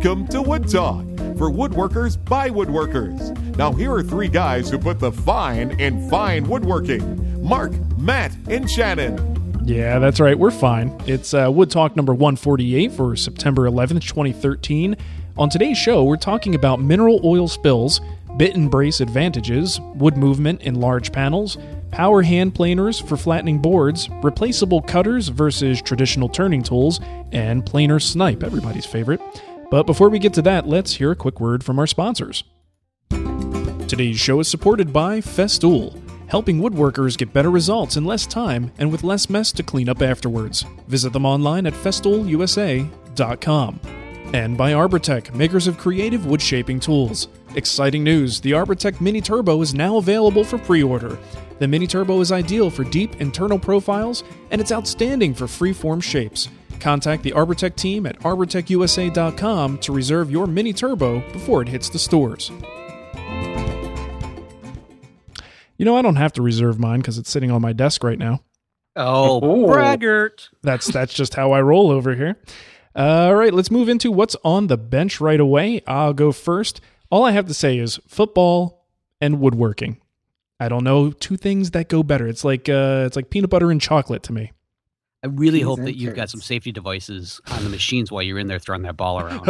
Welcome to Wood Talk for woodworkers by woodworkers. Now, here are three guys who put the fine in fine woodworking Mark, Matt, and Shannon. Yeah, that's right. We're fine. It's uh, Wood Talk number 148 for September 11th, 2013. On today's show, we're talking about mineral oil spills, bit and brace advantages, wood movement in large panels, power hand planers for flattening boards, replaceable cutters versus traditional turning tools, and planer snipe, everybody's favorite. But before we get to that, let's hear a quick word from our sponsors. Today's show is supported by Festool, helping woodworkers get better results in less time and with less mess to clean up afterwards. Visit them online at festoolusa.com. And by Arbortech, makers of creative wood shaping tools. Exciting news the Arbortech Mini Turbo is now available for pre order. The Mini Turbo is ideal for deep internal profiles, and it's outstanding for free-form shapes. Contact the Arbortech team at arbortechusa.com to reserve your Mini Turbo before it hits the stores. You know, I don't have to reserve mine because it's sitting on my desk right now. Oh, braggart. That's that's just how I roll over here. All right, let's move into what's on the bench right away. I'll go first. All I have to say is football and woodworking. I don't know two things that go better. It's like uh, it's like peanut butter and chocolate to me. I really Cheese hope that you've got some safety devices on the machines while you're in there throwing that ball around.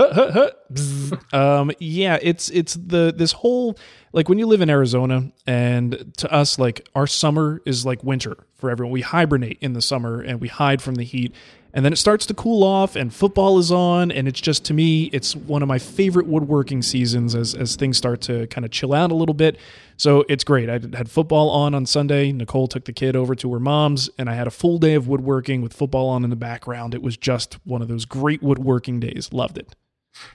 Um, yeah, it's it's the this whole like when you live in Arizona, and to us, like our summer is like winter for everyone. We hibernate in the summer and we hide from the heat, and then it starts to cool off, and football is on, and it's just to me, it's one of my favorite woodworking seasons as as things start to kind of chill out a little bit. So it's great. I had football on on Sunday. Nicole took the kid over to her mom's, and I had a full day of woodworking with football on in the background. It was just one of those great woodworking days. Loved it.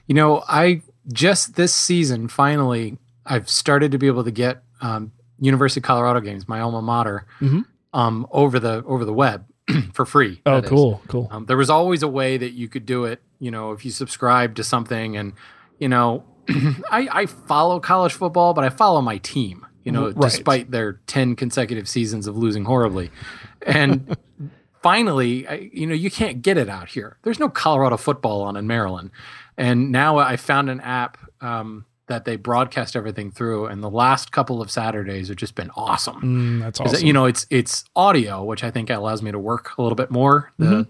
You know, I just this season finally I've started to be able to get um, University of Colorado games, my alma mater, Mhm. um, over the over the web for free. Oh, that is. cool, cool. Um, there was always a way that you could do it. You know, if you subscribe to something, and you know, I, I follow college football, but I follow my team. You know, Right. despite their ten consecutive seasons of losing horribly, and finally, I, you know, you can't get it out here. There's no Colorado football on in Maryland, and now I found an app um, that they broadcast everything through. And the last couple of Saturdays have just been awesome. Mm, that's awesome. You know, it's it's audio, which I think allows me to work a little bit more. The, Mm-hmm.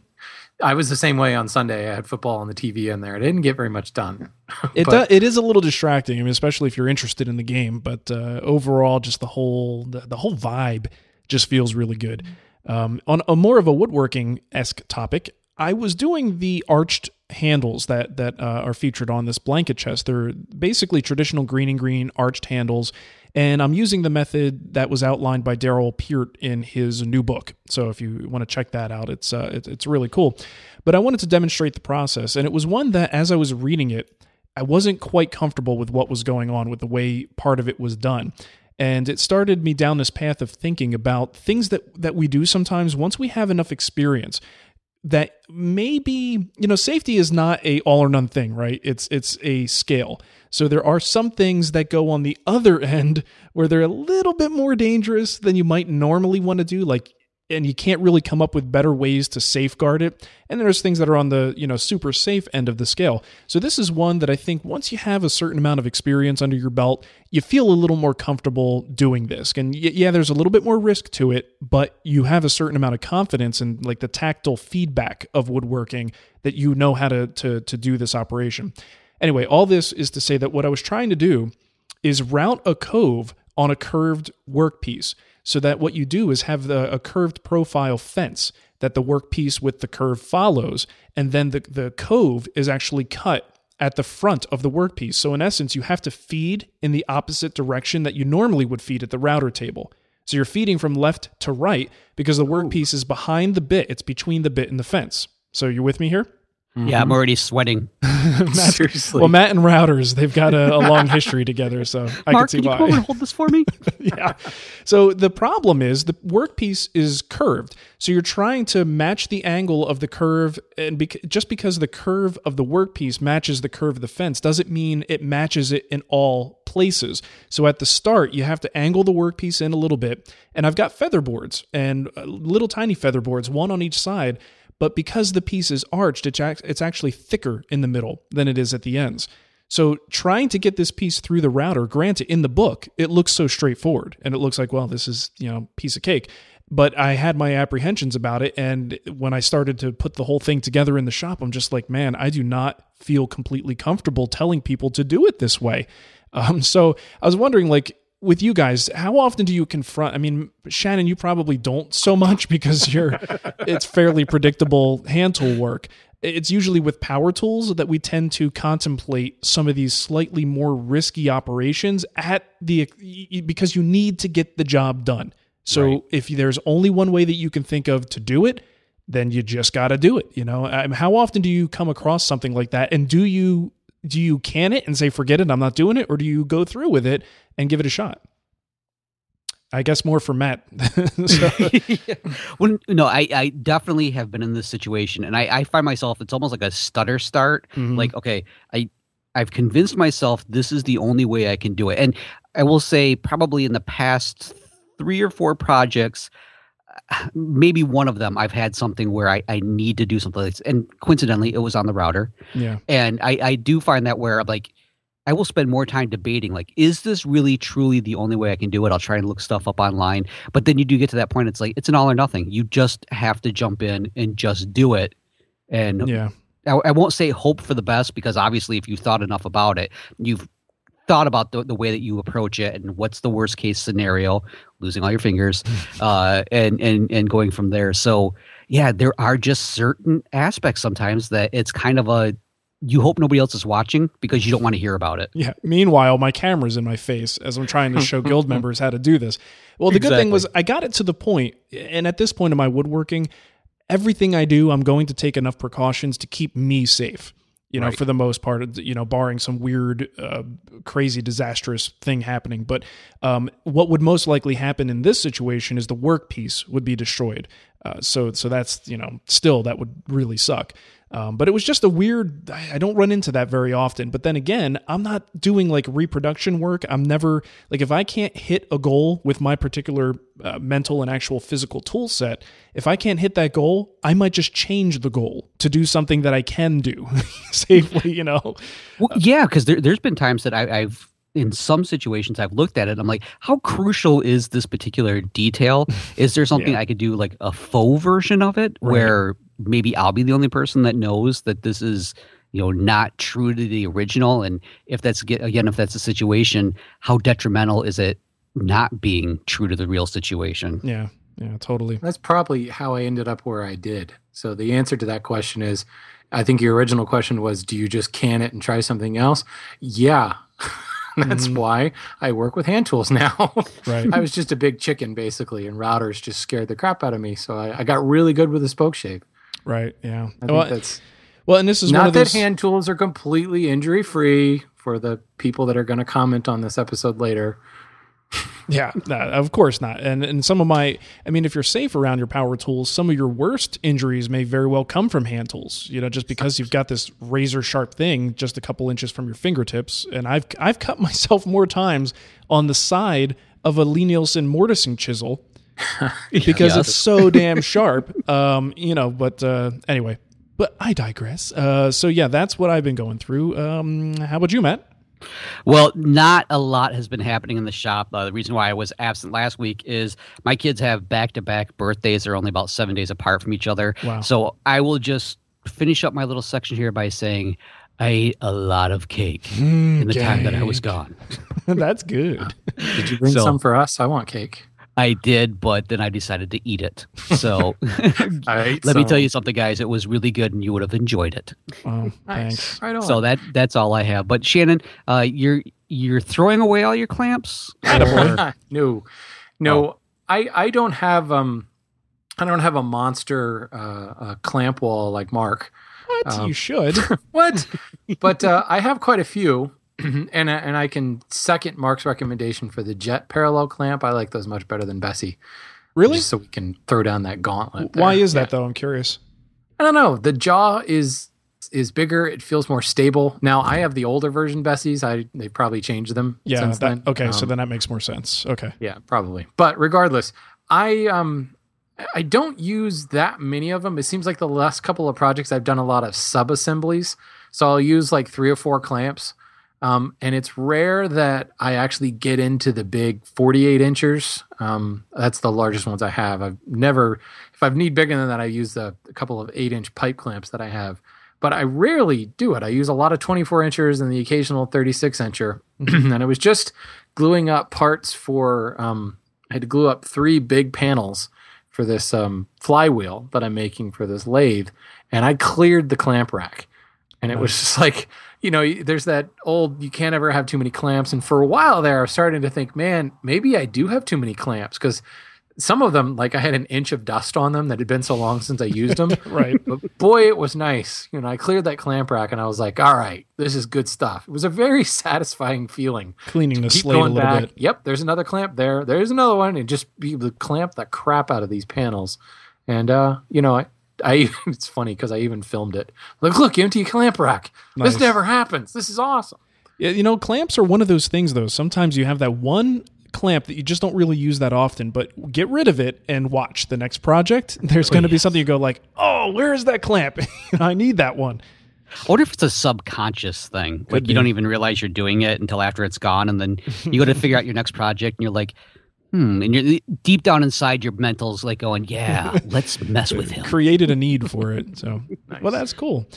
I was the same way on Sunday. I had football on the TV in there. I didn't get very much done. it but- do, it is a little distracting. I mean, especially if you're interested in the game. But uh, overall, just the whole the, the whole vibe just feels really good. Um, on a more of a woodworking esque topic, I was doing the arched handles that that uh, are featured on this blanket chest. They're basically traditional Greene and Greene arched handles. And I'm using the method that was outlined by Darrell Peart in his new book. So if you want to check that out, it's uh, it, it's really cool. But I wanted to demonstrate the process, and it was one that, as I was reading it, I wasn't quite comfortable with what was going on with the way part of it was done. And it started me down this path of thinking about things that, that we do sometimes once we have enough experience that maybe you know safety is not a all or none thing right? It's it's a scale. So there are some things that go on the other end where they're a little bit more dangerous than you might normally want to do like and you can't really come up with better ways to safeguard it. And there's things that are on the you know super safe end of the scale. So this is one that i think once you have a certain amount of experience under your belt you feel a little more comfortable doing this. And yeah there's a little bit more risk to it but you have a certain amount of confidence in like the tactile feedback of woodworking that you know how to to, to do this operation. Anyway all this is to say that what i was trying to do is route a cove on a curved workpiece so that what you do is have the, a curved profile fence that the workpiece with the curve follows and then the, the cove is actually cut at the front of the workpiece. So in essence you have to feed in the opposite direction that you normally would feed at the router table. So you're feeding from left to right because the workpiece is behind the bit. It's between the bit and the fence. So you're with me here Yeah, I'm already sweating. Matt- Seriously. well matt and routers they've got a, a long history together so i Mark, can see can you why and hold this for me? yeah. So the problem is the workpiece is curved. So you're trying to match the angle of the curve, and bec- just because the curve of the workpiece matches the curve of the fence doesn't mean it matches it in all places. So at the start, you have to angle the workpiece in a little bit. And I've got feather boards and uh, little tiny feather boards, one on each side. But because the piece is arched, it's, actually thicker in the middle than it is at the ends. So trying to get this piece through the router, granted, in the book, it looks so straightforward and it looks like, well, this is, you know, piece of cake. But I had my apprehensions about it. And when I started to put the whole thing together in the shop, I'm just like, man, I do not feel completely comfortable telling people to do it this way. Um, so I was wondering, like, with you guys, how often do you confront? I mean, Shannon, you probably don't so much because you're it's fairly predictable hand tool work. It's usually with power tools that we tend to contemplate some of these slightly more risky operations at the because you need to get the job done. So right. if there's only one way that you can think of to do it, then you just got to do it. You know, I mean, how often do you come across something like that, and do you do you can it and say forget it i'm not doing it or do you go through with it and give it a shot i guess more for matt yeah. well no I, I definitely have been in this situation and i, I find myself it's almost like a stutter start mm-hmm. like okay i i've convinced myself this is the only way i can do it and i will say probably in the past three or four projects maybe one of them I've had something where I, I need to do something like this. And coincidentally, it was on the router. Yeah. And I, I do find that where I'm like, I will spend more time debating, like, is this really truly the only way I can do it? I'll try and look stuff up online. But then you do get to that point, it's like, it's an all or nothing. You just have to jump in and just do it. And yeah. I, I won't say hope for the best because obviously, if you thought enough about it, you've thought about the, the way that you approach it and what's the worst case scenario losing all your fingers uh, and and and going from there. So yeah there are just certain aspects sometimes that it's kind of a you hope nobody else is watching because you don't want to hear about it. Yeah. Meanwhile my camera's in my face as i'm trying to show guild members how to do this. Well the exactly. good thing was i got it to the point and at this point in my woodworking everything i do i'm going to take enough precautions to keep me safe you know, right. for the most part, you know, barring some weird, uh, crazy, disastrous thing happening. But um, what would most likely happen in this situation is the workpiece would be destroyed. Uh, so, so that's you know, still that would really suck. Um, but it was just a weird. I don't run into that very often. But then again, I'm not doing like reproduction work. I'm never like if I can't hit a goal with my particular uh, mental and actual physical tool set. If I can't hit that goal, I might just change the goal to do something that I can do safely. You know. Well, yeah, because there, there's been times that I, I've in some situations I've looked at it, I'm like, how crucial is this particular detail? Is there something yeah. I could do like a faux version of it right. where maybe I'll be the only person that knows that this is you know not true to the original? And if that's again if that's a situation how detrimental is it not being true to the real situation? Yeah. Yeah totally. That's probably how i ended up where i did. So the answer to that question is i think your original question was do you just can it and try something else? Yeah that's mm-hmm. why i work with hand tools now right i was just a big chicken basically and routers just scared the crap out of me so i, I got really good with the spokeshave Right. Yeah. I well, that's well, and this is not those... that hand tools are completely injury free for the people that are going to comment on this episode later. Yeah, no, of course not. And and some of my, I mean, if you're safe around your power tools, some of your worst injuries may very well come from hand tools. You know, just because you've got this razor sharp thing just a couple inches from your fingertips. And I've I've cut myself more times on the side of a Lie-Nielsen mortising chisel because yeah. it's so damn sharp. Um, you know, but uh, anyway, but I digress. Uh, so yeah, that's what I've been going through. Um, how about you, Matt? Well, not a lot has been happening in the shop. Uh, the reason why I was absent last week is my kids have back to back birthdays. They're only about seven days apart from each other. Wow. So I will just finish up my little section here by saying I ate a lot of cake mm, in the cake. time that I was gone. That's good. Did you bring so, some for us? I want cake. I did, but then I decided to eat it. So let some. me tell you something, guys. It was really good, and you would have enjoyed it. Oh, thanks. Right so that that's all I have. But Shannon, uh, you're you're throwing away all your clamps? no, no. Oh. I I don't have um I don't have a monster uh, clamp wall like Mark. What um, you should. what? But uh, I have quite a few. And and I can second Mark's recommendation for the jet parallel clamp. I like those much better than Bessey. Really? Just so we can throw down that gauntlet. There. Why is that yeah. though? I'm curious. I don't know. The jaw is is bigger. It feels more stable. Now I have the older version Besseys. I they probably changed them. Yeah. That, okay. Um, so then that makes more sense. Okay. Yeah, probably. But regardless, I um I don't use that many of them. It seems like the last couple of projects I've done a lot of sub assemblies. So I'll use like three or four clamps. Um, and it's rare that I actually get into the big 48 inchers. Um, that's the largest ones I have. I've never, if I need bigger than that, I use the, a couple of eight inch pipe clamps that I have. But I rarely do it. I use a lot of 24 inchers and the occasional 36 incher. and I was just gluing up parts for, um, I had to glue up three big panels for this um, flywheel that I'm making for this lathe. And I cleared the clamp rack. And it was just like, you know, there's that old, you can't ever have too many clamps. And for a while there, I was starting to think, man, maybe I do have too many clamps because some of them, like I had an inch of dust on them that had been so long since I used them. right. But boy, it was nice. You know, I cleared that clamp rack and I was like, all right, this is good stuff. It was a very satisfying feeling. Cleaning the slate a little back. bit. Yep, there's another clamp there. There's another one, and just be able to clamp the crap out of these panels. And uh, you know, I, I it's funny because I even filmed it. Like, look, empty clamp rack. Nice. This never happens. This is awesome. Yeah, you know, clamps are one of those things though. Sometimes you have that one clamp that you just don't really use that often, but get rid of it and watch the next project. There's oh, going to be something you go like, "Oh, where is that clamp? I need that one." I wonder if it's a subconscious thing. like be. you don't even realize you're doing it until after it's gone, and then you go to figure out your next project, and you're like, hmm. And you're deep down inside your mental's like going, yeah, let's mess with him. Created a need for it. So, well, that's cool.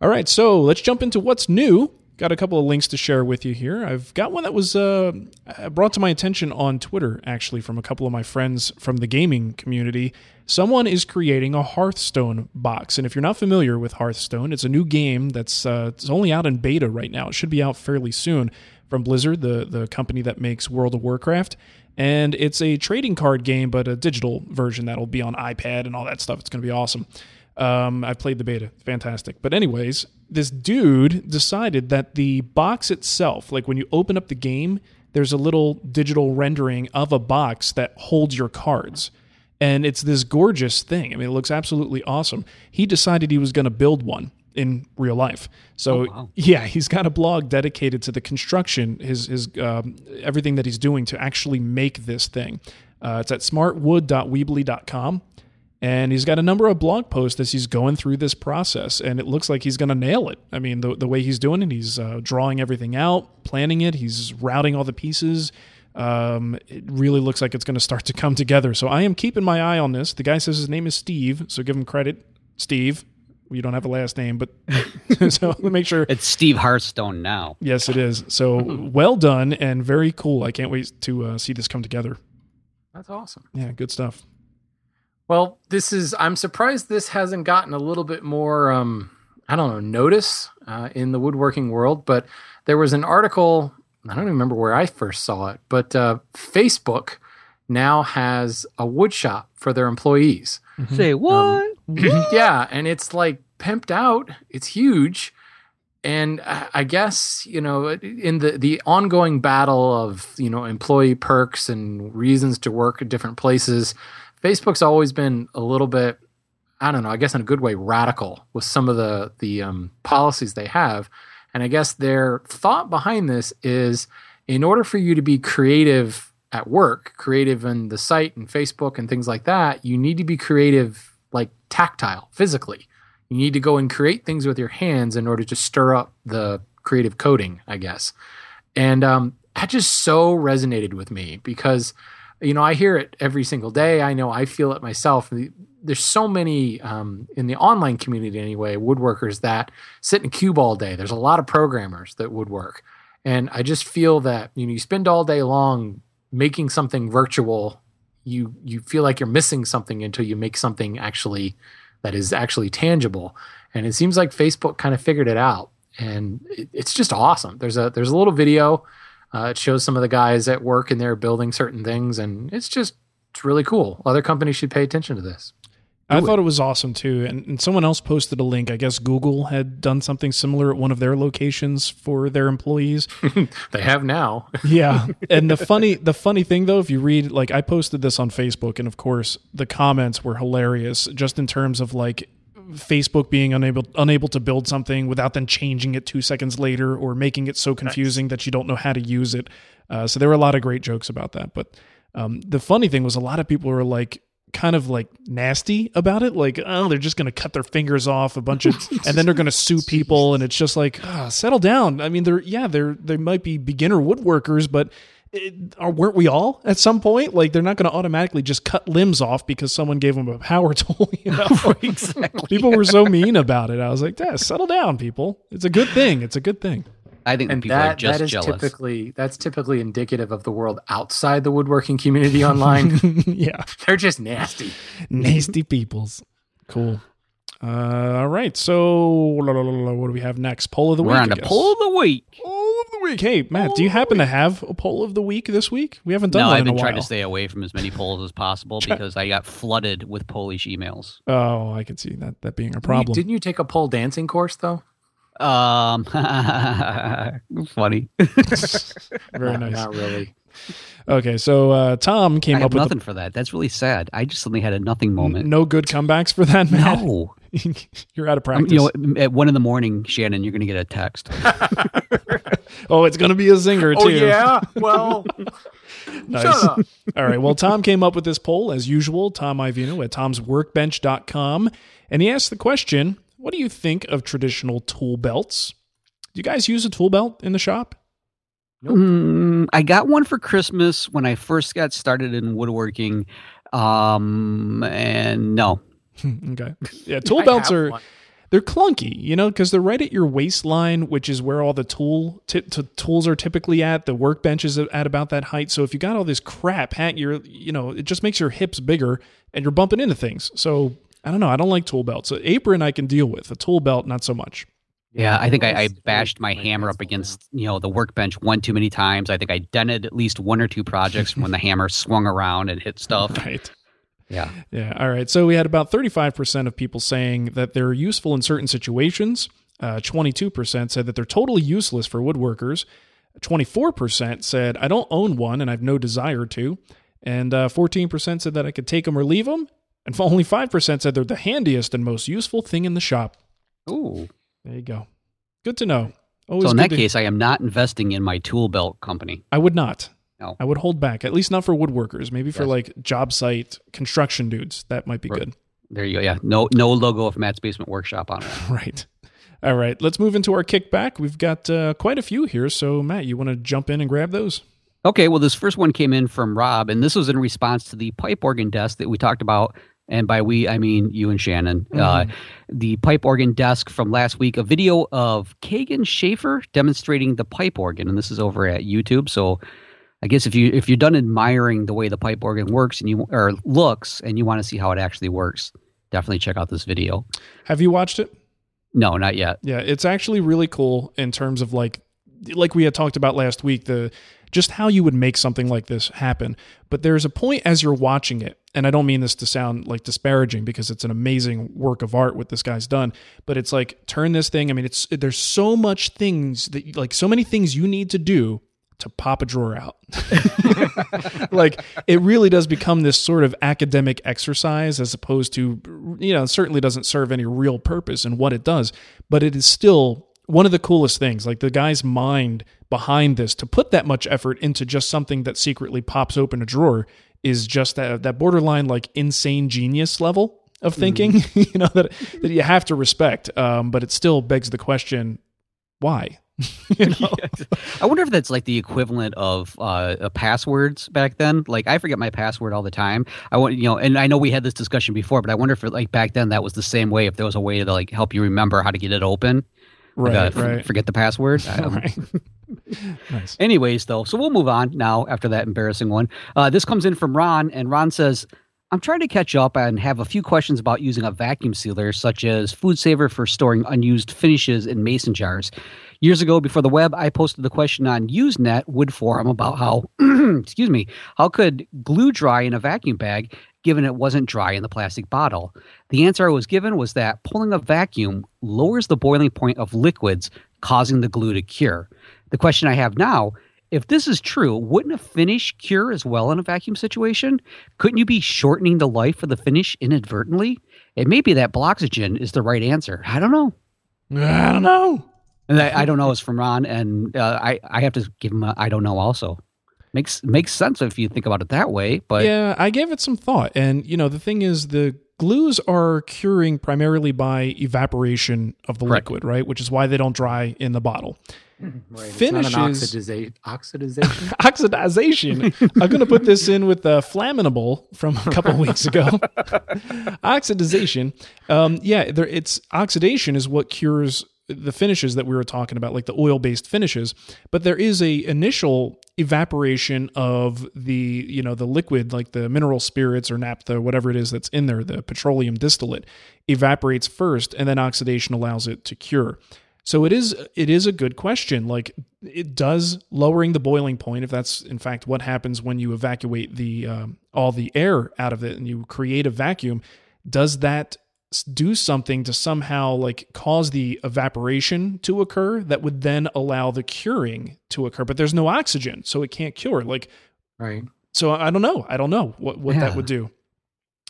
All right, so let's jump into what's new. Got a couple of links to share with you here. I've got one that was uh, brought to my attention on Twitter, actually, from a couple of my friends from the gaming community. Someone is creating a Hearthstone box, and if you're not familiar with Hearthstone, it's a new game that's uh, it's only out in beta right now. It should be out fairly soon from Blizzard, the the company that makes World of Warcraft. And it's a trading card game, but a digital version that'll be on iPad and all that stuff. It's going to be awesome. Um, I played the beta, fantastic. But anyways, this dude decided that the box itself, like when you open up the game, there's a little digital rendering of a box that holds your cards. And it's this gorgeous thing. I mean, it looks absolutely awesome. He decided he was going to build one in real life. So wow. yeah, he's got a blog dedicated to the construction, his his um, everything that he's doing to actually make this thing. Uh, it's at smartwood.weebly.com. And he's got a number of blog posts as he's going through this process, and it looks like he's going to nail it. I mean, the, the way he's doing it, he's uh, drawing everything out, planning it, he's routing all the pieces. Um, it really looks like it's going to start to come together. So I am keeping my eye on this. The guy says his name is Steve, so give him credit, Steve. You don't have a last name, but so let me make sure. It's Steve Hearthstone now. Yes, it is. So well done and very cool. I can't wait to uh, see this come together. That's awesome. Yeah, good stuff. Well, this is. I'm surprised this hasn't gotten a little bit more. Um, I don't know, notice uh, in the woodworking world. But there was an article. I don't even remember where I first saw it, but uh, Facebook now has a wood shop for their employees. Say what? yeah, and it's like pimped out. It's huge, and I guess you know in the the ongoing battle of you know employee perks and reasons to work at different places, Facebook's always been a little bit. I don't know. I guess in a good way, radical with some of the the um, policies they have, and I guess their thought behind this is, in order for you to be creative at work, creative in the site and Facebook and things like that, you need to be creative like tactile, physically. You need to go and create things with your hands in order to stir up the creative coding, I guess. And um, that just so resonated with me because, you know, I hear it every single day. I know I feel it myself. There's so many um, in the online community, anyway, woodworkers that sit in a cube all day. There's a lot of programmers that woodwork. And I just feel that, you know, you spend all day long making something virtual you you feel like you're missing something until you make something actually that is actually tangible. And it seems like facebook kind of figured it out. And it, it's just awesome. There's a there's a little video uh, it shows some of the guys at work and they're building certain things and it's just it's really cool. Other companies should pay attention to this I thought it was awesome too. And, and someone else posted a link. I guess Google had done something similar at one of their locations for their employees. they have now yeah. And the funny the funny thing though, if you read like I posted this on Facebook and of course the comments were hilarious just in terms of like Facebook being unable unable to build something without then changing it two seconds later or making it so confusing that you don't know how to use it. Uh, so there were a lot of great jokes about that. But um, the funny thing was a lot of people were like kind of like nasty about it. Like, oh, they're just going to cut their fingers off a bunch of, and then they're going to sue people. And it's just like, oh, settle down. I mean, they're, yeah, they're, they might be beginner woodworkers, but it, are, weren't we all at some point? Like, they're not going to automatically just cut limbs off because someone gave them a power tool. You know? exactly. people were so mean about it. I was like, yeah, settle down, people. It's a good thing. It's a good thing. I think and people are that just that is jealous. typically that's typically indicative of the world outside the woodworking community online. yeah. They're just nasty. nasty peoples. Cool. Uh, all right. So, la, la, la, la, what do we have next? Poll of the We're week. on I the guess. poll of the week. Poll of the week. Hey, Matt, do you happen to have a poll of the week this week? We haven't done No, one I've in a been trying to stay away from as many polls as possible because I got flooded with Polish emails. Oh, I can see that that being a Didn't you- problem. Didn't you take a pole dancing course though? Um, funny. Very No, nice. Not really. Okay, so uh, Tom came I have up with nothing for that. That's really sad. I just suddenly had a nothing the, moment. no good comebacks for that, Matt. No. You're out of I'm- practice. you know, at one in the morning, Shannon, you're going to get a text. oh, it's going to be a zinger too. Oh yeah. Well, Nice. shut up. All right. Well, Tom came up with this poll as usual. Tom Iovino at tomsworkbench.com. And he asked the question What do you think of traditional tool belts? Do you guys use a tool belt in the shop? Mm, I got one for Christmas when I first got started in woodworking. Um, and no, okay. Yeah, tool belts are. one. They're clunky, you know, because they're right at your waistline, which is where all the tool t- t- tools are typically at. The workbench is at about that height. So if you got all this crap at your, you know, it just makes your hips bigger and you're bumping into things. So I don't know. I don't like tool belts. An apron I can deal with. A tool belt, not so much. Yeah, I think I, I bashed my hammer up against you know the workbench one too many times. I think I dented at least one or two projects when the hammer swung around and hit stuff. Right. Yeah, Yeah. All right. So we had about 35% of people saying that they're useful in certain situations. Uh, 22% said that they're totally useless for woodworkers. 24% said, I don't own one and I have no desire to. And uh, 14% said that I could take them or leave them. And only 5% said they're the handiest and most useful thing in the shop. Ooh. There you go. Good to know. Always So in that to- case, I am not investing in my tool belt company. I would not. No. I would hold back, at least not for woodworkers. Maybe for Yes. like job site construction dudes. That might be Right. good. There you go. Yeah, no no logo of Matt's Basement Workshop on it. Right. All right. Let's move into our kickback. We've got uh, quite a few here. So, Matt, you want to jump in and grab those? Okay, well, this first one came in from Rob, and this was in response to the pipe organ desk that we talked about. And by we, I mean you and Shannon. Uh, the pipe organ desk from last week, a video of Kagan Schaefer demonstrating the pipe organ, and this is over at YouTube. So, I guess if you if you're done admiring the way the pipe organ works and you or looks, and you want to see how it actually works, definitely check out this video. Have you watched it? No, not yet. Yeah, it's actually really cool in terms of like like we had talked about last week, the just how you would make something like this happen. But there's a point as you're watching it, and I don't mean this to sound like disparaging because it's an amazing work of art what this guy's done, but it's like turn this thing, I mean it's there's so much things that like so many things you need to do to pop a drawer out. like it really does become this sort of academic exercise as opposed to you know, certainly doesn't serve any real purpose in what it does, but it is still one of the coolest things. Like the guy's mind behind this to put that much effort into just something that secretly pops open a drawer is just that that borderline like insane genius level of thinking, you know, that that you have to respect. Um, but it still begs the question, why? you know? I wonder if that's like the equivalent of uh, uh, passwords back then. Like I forget my password all the time. I want you know, and I know we had this discussion before, but I wonder if like back then that was the same way. If there was a way to like help you remember how to get it open, Right, right. Forget the password. Don't- Right. nice. Anyways, though, so we'll move on now after that embarrassing one. Uh, this comes in from Ron, and Ron says, I'm trying to catch up and have a few questions about using a vacuum sealer, such as Food Saver for storing unused finishes in mason jars. Years ago, before the web, I posted the question on Usenet Wood Forum about how, excuse me, how could glue dry in a vacuum bag given it wasn't dry in the plastic bottle? The answer I was given was that pulling a vacuum lowers the boiling point of liquids, causing the glue to cure. The question I have now if this is true, wouldn't a finish cure as well in a vacuum situation? Couldn't you be shortening the life of the finish inadvertently? It may be that Bloxygen is the right answer. I don't know. I don't know. And I, I don't know is from Ron, and uh, I, I have to give him a I don't know also. Makes makes sense if you think about it that way. But yeah, I gave it some thought, and you know, the thing is, the glues are curing primarily by evaporation of the Correct. liquid, right? Which is why they don't dry in the bottle. Right. It's Finishes- not an oxidiza- oxidization. Oxidization. I'm going to put this in with the flammable from a couple weeks ago. Oxidization. Um, yeah, there, it's oxidation is what cures the finishes that we were talking about, like the oil-based finishes. But there is a initial evaporation of the you know the liquid, like the mineral spirits or naphtha, whatever it is that's in there, the petroleum distillate evaporates first, and then oxidation allows it to cure. So it is it is a good question. Like it does lowering the boiling point if that's in fact what happens when you evacuate the um, all the air out of it and you create a vacuum. Does that do something to somehow like cause the evaporation to occur that would then allow the curing to occur? But there's no oxygen, so it can't cure. Like right. so I don't know. I don't know what, what that would do.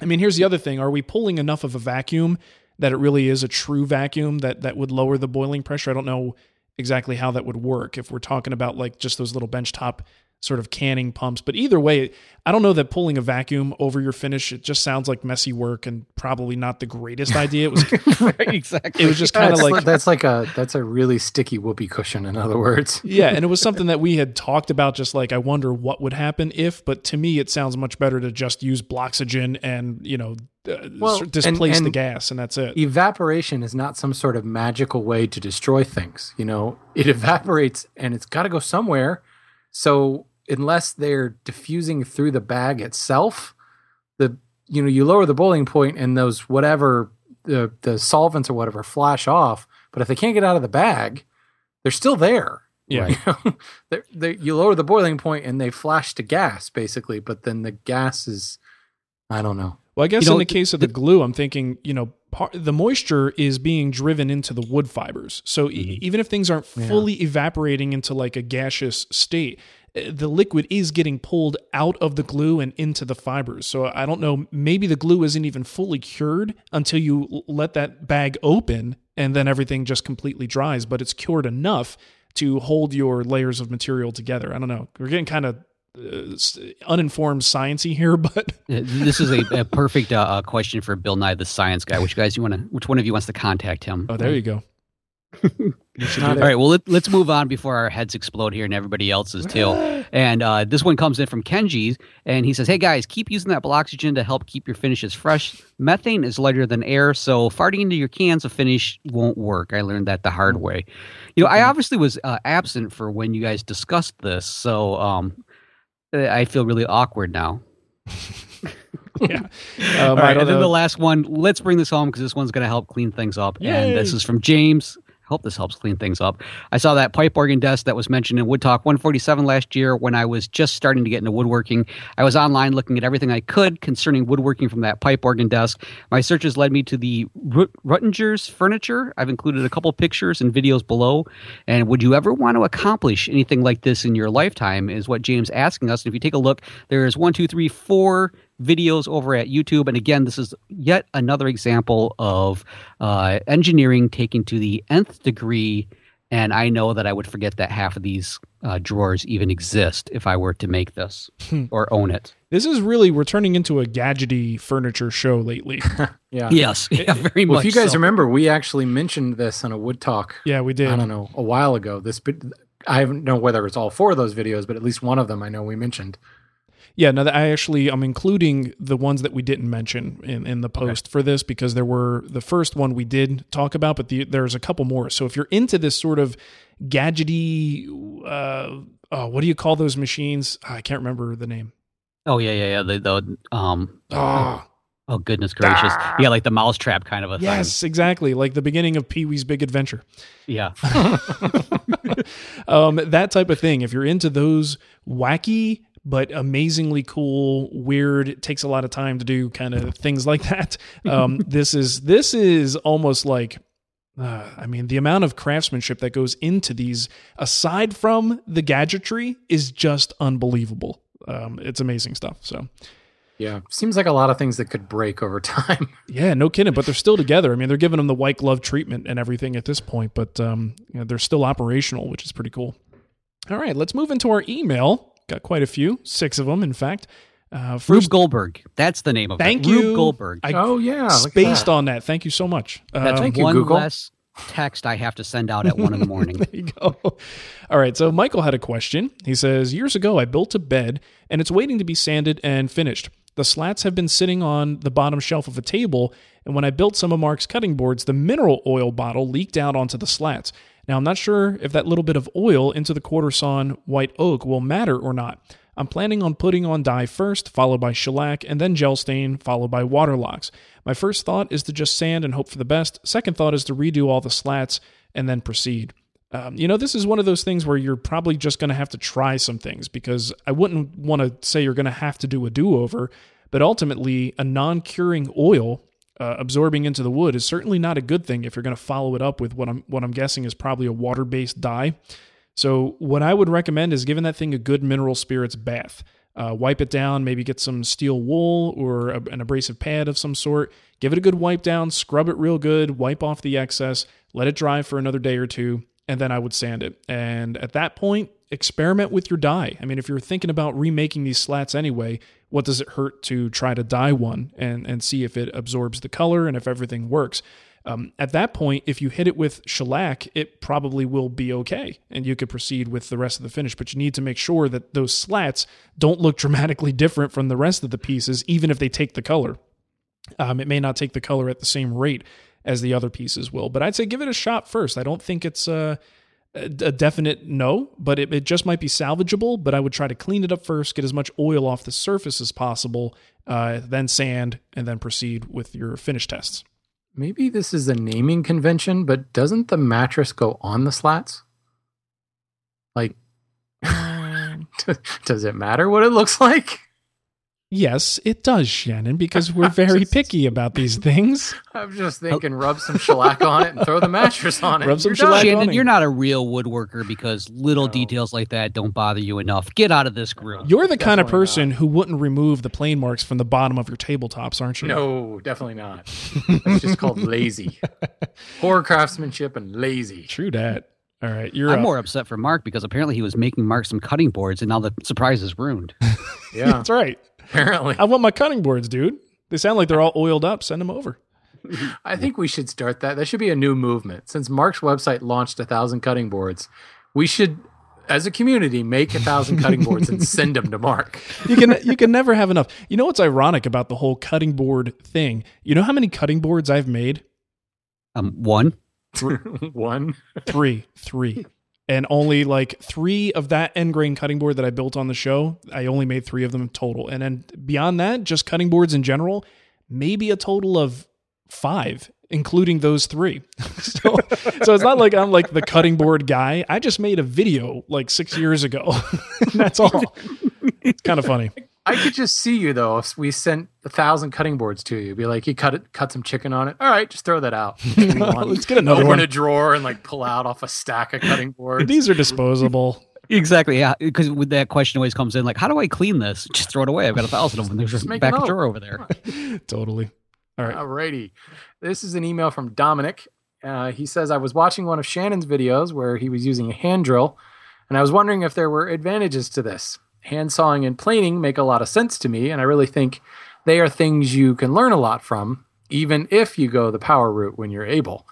I mean, here's the other thing. Are we pulling enough of a vacuum that it really is a true vacuum that, that would lower the boiling pressure? I don't know exactly how that would work if we're talking about like just those little benchtop sort of canning pumps. But either way, I don't know that pulling a vacuum over your finish, it just sounds like messy work and probably not the greatest idea. It was right, exactly. it was just kind of like that's like a that's a really sticky whoopee cushion. In other words, Yeah, and it was something that we had talked about. Just like I wonder what would happen if, but to me, it sounds much better to just use Bloxygen and you know uh, Well, s- and- displace the gas, and that's it. evaporation is not some sort of magical way to destroy things. You know, it evaporates and it's got to go somewhere. So unless they're diffusing through the bag itself, the you know you lower the boiling point and those whatever the the solvents or whatever flash off. But if they can't get out of the bag, they're still there. Yeah. You know, they they you lower the boiling point and they flash to gas basically, but then the gas is, I don't know. Well, I guess You know, in the case of the glue, I'm thinking, you know, par- the moisture is being driven into the wood fibers. So e- mm-hmm. even if things aren't Yeah. fully evaporating into like a gaseous state, the liquid is getting pulled out of the glue and into the fibers. So I don't know, maybe the glue isn't even fully cured until you let that bag open and then everything just completely dries, but it's cured enough to hold your layers of material together. I don't know. We're getting kind of uh, uninformed sciency here, but this is a, a perfect uh, uh, question for Bill Nye the Science Guy. Which guys you want to? Which one of you wants to contact him? oh, there you go. Not All right, well, let, let's move on before our heads explode here and everybody else's too. And uh, this one comes in from Kenji, and he says, Hey guys, keep using that oxygen to help keep your finishes fresh. Methane is lighter than air, so farting into your cans of finish won't work. I learned that the hard way. You know, I obviously was uh, absent for when you guys discussed this, so um, I feel really awkward now. yeah. Um, All I right, and then know. the last one. Let's bring this home because this one's going to help clean things up. And this is from James. Hope this helps clean things up. I saw that pipe organ desk that was mentioned in Wood Talk 147 last year when I was just starting to get into woodworking. I was online looking at everything I could concerning woodworking from that pipe organ desk. My searches led me to the Rut- Ruttinger's furniture. I've included a couple pictures and videos below. And would you ever want to accomplish anything like this in your lifetime? Is what James asking us. And if you take a look, there's one, two, three, four videos over at YouTube. And again, this is yet another example of uh, engineering taken to the nth degree. And I know that I would forget that half of these uh, drawers even exist if I were to make this or own it. This is really we're turning into a gadgety furniture show lately. Yeah. Yes, yeah, very Well, much. if you guys so. remember, we actually mentioned this on a Wood Talk. yeah, we did. I don't know a while ago. This, but I don't know whether it's all four of those videos, but at least one of them I know we mentioned. Yeah, no, I actually I'm including the ones that we didn't mention in, in the post for this because there were the first one we did talk about, but the, there's a couple more. So if you're into this sort of gadgety, uh, oh, what do you call those machines? Ah, I can't remember the name. oh yeah, yeah, yeah. The, the um. Ah, Oh goodness gracious! Yeah, like the mousetrap kind of a thing. yes, exactly, like the beginning of Pee Wee's Big Adventure. Yeah. um, that type of thing. If you're into those wacky but amazingly cool, weird, it takes a lot of time to do kind of things like that. Um, this is this is almost like. Uh, I mean, the amount of craftsmanship that goes into these, aside from the gadgetry, is just unbelievable. Um, it's amazing stuff. So, Yeah, seems like a lot of things that could break over time. yeah, no kidding. But they're still together. I mean, they're giving them the white glove treatment and everything at this point, but um, you know, they're still operational, which is pretty cool. All right, let's move into our email. Got quite a few, six of them, in fact. Uh, Rube Goldberg. That's the name of thank it. you. Rube Goldberg. I oh yeah, look at spaced that. on that. Thank you so much. That's Um, Thank you, one Google. less text I have to send out at one in the morning. There you go. All right. So Michael had a question. He says, Years ago, I built a bed and it's waiting to be sanded and finished. The slats have been sitting on the bottom shelf of a table, and when I built some of Mark's cutting boards, the mineral oil bottle leaked out onto the slats. Now, I'm not sure if that little bit of oil into the quarter sawn white oak will matter or not. I'm planning on putting on dye first, followed by shellac, and then gel stain, followed by Waterlox. My first thought is to just sand and hope for the best. Second thought is to redo all the slats and then proceed. Um, you know, this is one of those things where you're probably just going to have to try some things because I wouldn't want to say you're going to have to do a do over, but ultimately, a non curing oil uh, absorbing into the wood is certainly not a good thing if you're going to follow it up with what I'm what I'm guessing is probably a water based dye. So what I would recommend is giving that thing a good mineral spirits bath. Uh, wipe it down, maybe get some steel wool or a, an abrasive pad of some sort. Give it a good wipe down, scrub it real good, wipe off the excess, let it dry for another day or two, and then I would sand it. And at that point, experiment with your dye. I mean, if you're thinking about remaking these slats anyway, what does it hurt to try to dye one and, and see if it absorbs the color and if everything works? Um, at that point, if you hit it with shellac, it probably will be okay, and you could proceed with the rest of the finish. But you need to make sure that those slats don't look dramatically different from the rest of the pieces, even if they take the color. Um, it may not take the color at the same rate as the other pieces will, but I'd say give it a shot first. I don't think it's a, a a definite no, but it, it just might be salvageable. But I would try to clean it up first, get as much oil off the surface as possible, uh, then sand, and then proceed with your finish tests. Maybe this is a naming convention, but doesn't the mattress go on the slats? Like, does it matter what it looks like? Yes, it does, Shannon, because we're very Just- picky about these things. I'm just thinking, rub some shellac on it and throw the mattress on it. Rub some You're shellac on Shannon, it. you're not a real woodworker because little No. details like that don't bother you enough. Get out of this group. You're the kind of Definitely person who wouldn't remove the plane marks from the bottom of your tabletops, aren't you? No, definitely not. It's just called lazy. Poor craftsmanship and lazy. True that. All right, you're I'm up. more upset for Mark because apparently he was making Mark some cutting boards and now the surprise is ruined. Yeah, That's right. Apparently. I want my cutting boards, dude. They sound like they're all oiled up. Send them over. I think we should start that. That should be a new movement. Since Mark's website launched a thousand cutting boards, we should, as a community, make a thousand cutting boards and send them to Mark. You can you can never have enough. You know what's ironic about the whole cutting board thing? You know how many cutting boards I've made? Um, one. One. Three, three, and only like three of that end grain cutting board that I built on the show. I only made three of them total, and then beyond that, just cutting boards in general, maybe a total of five, including those three. so, so it's not like I'm like the cutting board guy. I just made a video like six years ago. That's all. It's kind of funny. I could just see you though if we sent a thousand cutting boards to you. Be like, you cut it, cut some chicken on it. All right, just throw that out. Let's get another Open one. a drawer and like pull out off a stack of cutting boards. These are disposable. Exactly. Yeah. Because with that question always comes in like, how do I clean this? Just throw it away. I've got a thousand of them. There's just make back another drawer over there. totally. All right. Alrighty. This is an email from Dominic. Uh, he says, I was watching one of Shannon's videos where he was using a hand drill, and I was wondering if there were advantages to this. Hand sawing and planing make a lot of sense to me, and I really think they are things you can learn a lot from, even if you go the power route when you're able.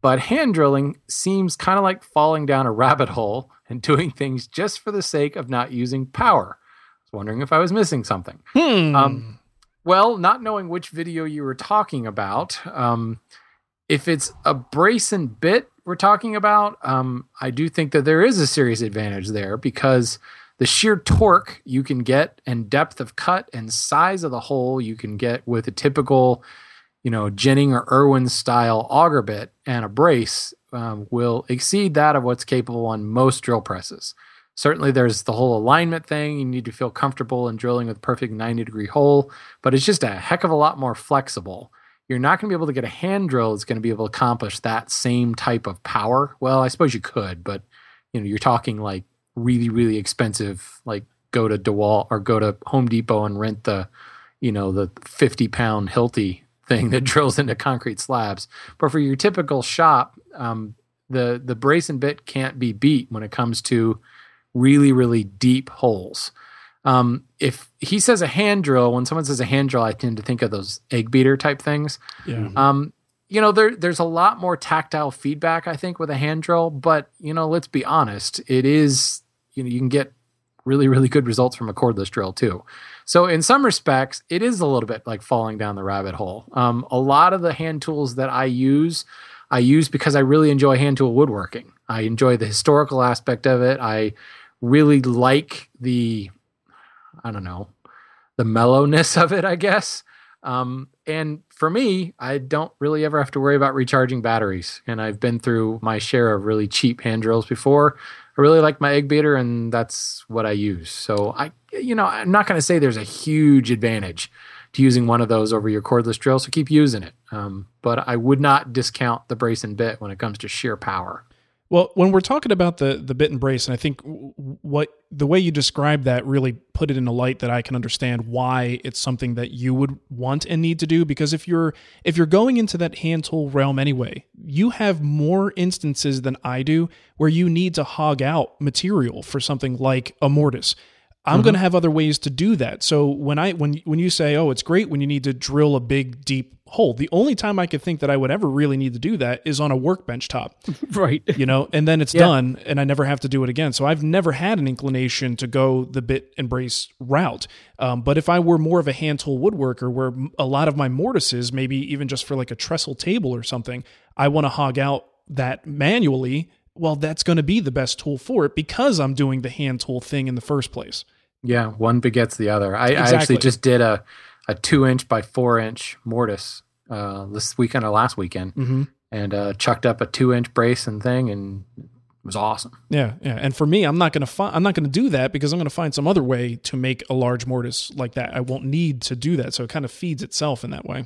But hand drilling seems kind of like falling down a rabbit hole and doing things just for the sake of not using power. I was wondering if I was missing something. Hmm. Um, well, not knowing which video you were talking about, um, if it's a brace and bit we're talking about, um, I do think that there is a serious advantage there because the sheer torque you can get and depth of cut and size of the hole you can get with a typical, you know, Jennings or Irwin style auger bit and a brace um, will exceed that of what's capable on most drill presses. Certainly, there's the whole alignment thing. You need to feel comfortable in drilling with perfect 90 degree hole, but it's just a heck of a lot more flexible. You're not going to be able to get a hand drill that's going to be able to accomplish that same type of power. Well, I suppose you could, but you know, you're talking like really, really expensive, like go to DeWalt or go to Home Depot and rent the, you know, the 50 pound Hilti thing that drills into concrete slabs. But for your typical shop, um, the the brace and bit can't be beat when it comes to really, really deep holes. Um, if he says a hand drill, when someone says a hand drill, I tend to think of those egg beater type things. Yeah. Um, you know, there there's a lot more tactile feedback, I think, with a hand drill. But you know, let's be honest, it is you know you can get really really good results from a cordless drill too. So in some respects, it is a little bit like falling down the rabbit hole. Um, a lot of the hand tools that I use, I use because I really enjoy hand tool woodworking. I enjoy the historical aspect of it. I really like the I don't know, the mellowness of it, I guess. Um, and for me, I don't really ever have to worry about recharging batteries. And I've been through my share of really cheap hand drills before. I really like my egg beater, and that's what I use. So I, you know, I'm not going to say there's a huge advantage to using one of those over your cordless drill. So keep using it. Um, but I would not discount the brace and bit when it comes to sheer power. Well, when we're talking about the the bit and brace, and I think what the way you describe that really put it in a light that I can understand why it's something that you would want and need to do. Because if you're if you're going into that hand tool realm anyway, you have more instances than I do where you need to hog out material for something like a mortise. I'm mm-hmm. going to have other ways to do that. So when I when when you say, "Oh, it's great when you need to drill a big deep hole," the only time I could think that I would ever really need to do that is on a workbench top, right? You know, and then it's yeah. done, and I never have to do it again. So I've never had an inclination to go the bit and brace route. Um, but if I were more of a hand tool woodworker, where a lot of my mortises, maybe even just for like a trestle table or something, I want to hog out that manually well, that's going to be the best tool for it because I'm doing the hand tool thing in the first place. Yeah, one begets the other. I, exactly. I actually just did a, a two inch by four inch mortise uh, this weekend or last weekend mm-hmm. and uh, chucked up a two inch brace and thing and it was awesome. Yeah, yeah. And for me, I'm not gonna find I'm not gonna do that because I'm gonna find some other way to make a large mortise like that. I won't need to do that, so it kind of feeds itself in that way.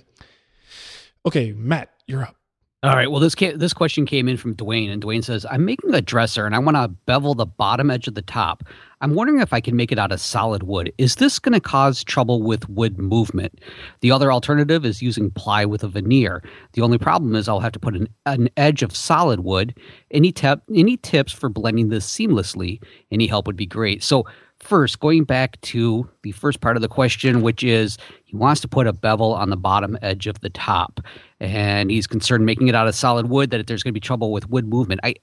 Okay, Matt, you're up. All right. Well, this came, this question came in from Dwayne, and Dwayne says, "I'm making a dresser, and I want to bevel the bottom edge of the top. I'm wondering if I can make it out of solid wood. Is this going to cause trouble with wood movement? The other alternative is using ply with a veneer. The only problem is I'll have to put an, an edge of solid wood. Any tip, any tips for blending this seamlessly? Any help would be great. So." First, going back to the first part of the question, which is he wants to put a bevel on the bottom edge of the top, and he's concerned making it out of solid wood that there's going to be trouble with wood movement. I,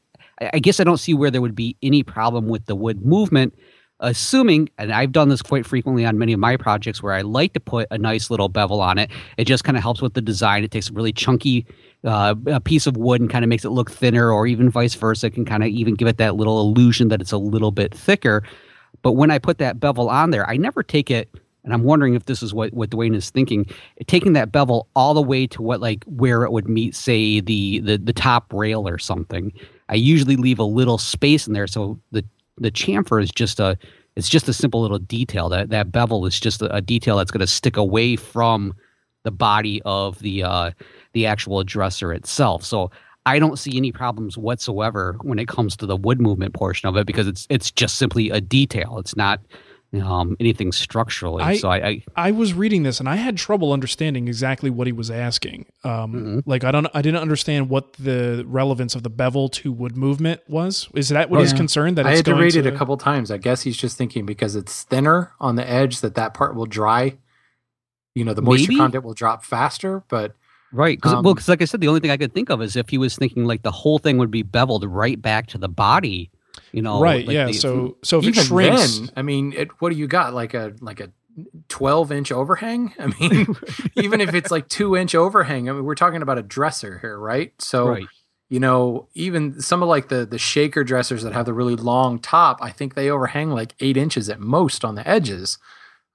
I guess I don't see where there would be any problem with the wood movement, assuming, and I've done this quite frequently on many of my projects where I like to put a nice little bevel on it. It just kind of helps with the design. It takes a really chunky uh, a piece of wood and kind of makes it look thinner, or even vice versa, it can kind of even give it that little illusion that it's a little bit thicker. But when I put that bevel on there, I never take it, and I'm wondering if this is what, what Dwayne is thinking, taking that bevel all the way to what like where it would meet, say, the the, the top rail or something. I usually leave a little space in there so the the chamfer is just a it's just a simple little detail. That that bevel is just a, a detail that's going to stick away from the body of the uh, the actual dresser itself. So I don't see any problems whatsoever when it comes to the wood movement portion of it because it's it's just simply a detail. It's not um, anything structurally. I, so I, I, I was reading this and I had trouble understanding exactly what he was asking. Um, mm-hmm. Like I don't I didn't understand what the relevance of the bevel to wood movement was. Is that what well, his yeah. concern? That I had to read to... it a couple times. I guess he's just thinking because it's thinner on the edge that that part will dry. You know, the moisture Maybe? content will drop faster, but Right. Cause, um, well, because like I said, the only thing I could think of is if he was thinking like the whole thing would be beveled right back to the body. You know, right? Like yeah. The, so so if it shrinks, then, I mean, it, what do you got? Like a like a 12 inch overhang i mean even if it's like two inch overhang i mean we're talking about a dresser here right so right. you know even some of like the the shaker dressers that have the really long top i think they overhang like eight inches at most on the edges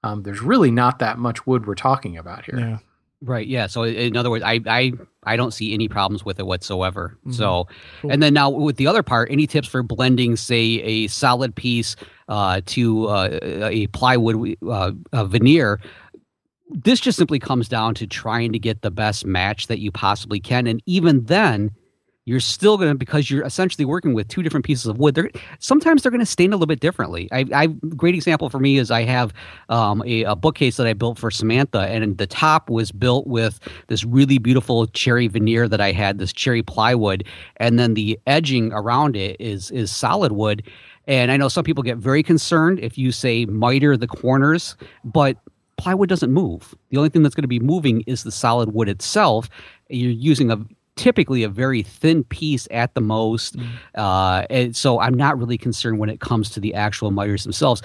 um, there's really not that much wood we're talking about here yeah Right. Yeah. So in other words, I I I don't see any problems with it whatsoever. Mm-hmm. So, cool. and then now with the other part, any tips for blending, say, a solid piece uh, to uh, a plywood uh, a veneer? This just simply comes down to trying to get the best match that you possibly can, and even then, you're still going to because you're essentially working with two different pieces of wood. They're sometimes they're going to stain a little bit differently. I, I great example for me is I have um, a, a, bookcase that I built for Samantha, and the top was built with this really beautiful cherry veneer that I had, this cherry plywood, and then the edging around it is is solid wood. And I know some people get very concerned if you say miter the corners, but plywood doesn't move. The only thing that's going to be moving is the solid wood itself. You're using a typically a very thin piece at the most. Mm. Uh, and so I'm not really concerned when it comes to the actual miters themselves.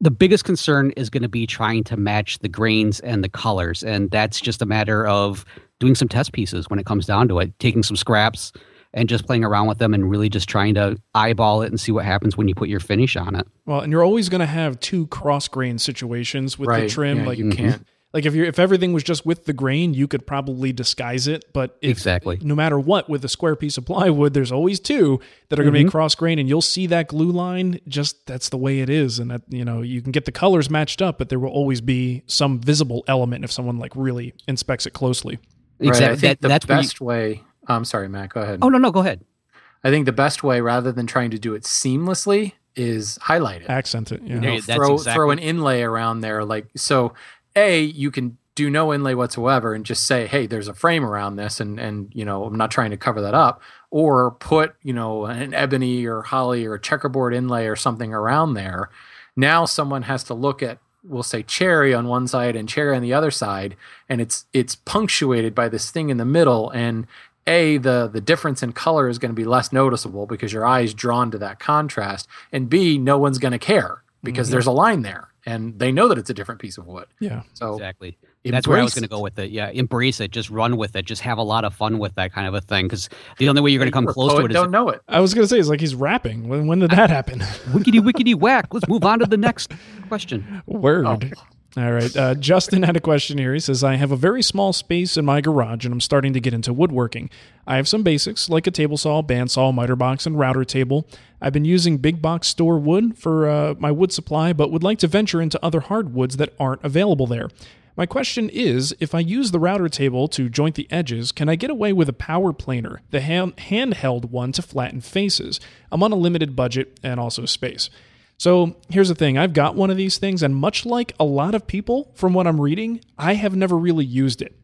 The biggest concern is going to be trying to match the grains and the colors. And that's just a matter of doing some test pieces when it comes down to it, taking some scraps and just playing around with them and really just trying to eyeball it and see what happens when you put your finish on it. Well, and you're always going to have two cross grain situations with right. the trim. Yeah, like you can't. Like if you if everything was just with the grain, you could probably disguise it. But if, exactly, no matter what, with a square piece of plywood, there's always two that are going to Mm-hmm. be cross grain, and you'll see that glue line. Just that's the way it is, and that you know you can get the colors matched up, but there will always be some visible element if someone like really inspects it closely. Right. I exactly. think That, the that's where you- best way. I'm sorry, Matt. Go ahead. oh no, no, go ahead. I think the best way, rather than trying to do it seamlessly, is highlight it. Accent it, yeah. You know, Yeah, throw exactly- throw an inlay around there, like so. A, you can do no inlay whatsoever and just say, "Hey, there's a frame around this," and and you know, I'm not trying to cover that up. Or put you know an ebony or holly or a checkerboard inlay or something around there. Now someone has to look at we'll say cherry on one side and cherry on the other side. And it's it's punctuated by this thing in the middle. And a the the difference in color is going to be less noticeable because your eye is drawn to that contrast. And b no one's going to care because mm-hmm. there's a line there and they know that it's a different piece of wood Yeah. so Exactly. That's where I was going to go with it. Yeah, embrace it. Just run with it. Just have a lot of fun with that kind of a thing. Because the only way you're going to come Your close to poet it is don't know it I was gonna say it's like he's rapping. When when did that happen? wickety wickety whack. Let's move on to the next question. Word. Oh. All right. Uh, Justin had a question here. He says, I have a very small space in my garage and I'm starting to get into woodworking. I have some basics like a table saw, bandsaw, miter box, and router table. I've been using big box store wood for uh, my wood supply, but would like to venture into other hardwoods that aren't available there. My question is if I use the router table to joint the edges, can I get away with a power planer, the hand- handheld one to flatten faces? I'm on a limited budget and also space. So here's the thing I've got one of these things, and much like a lot of people from what I'm reading, I have never really used it.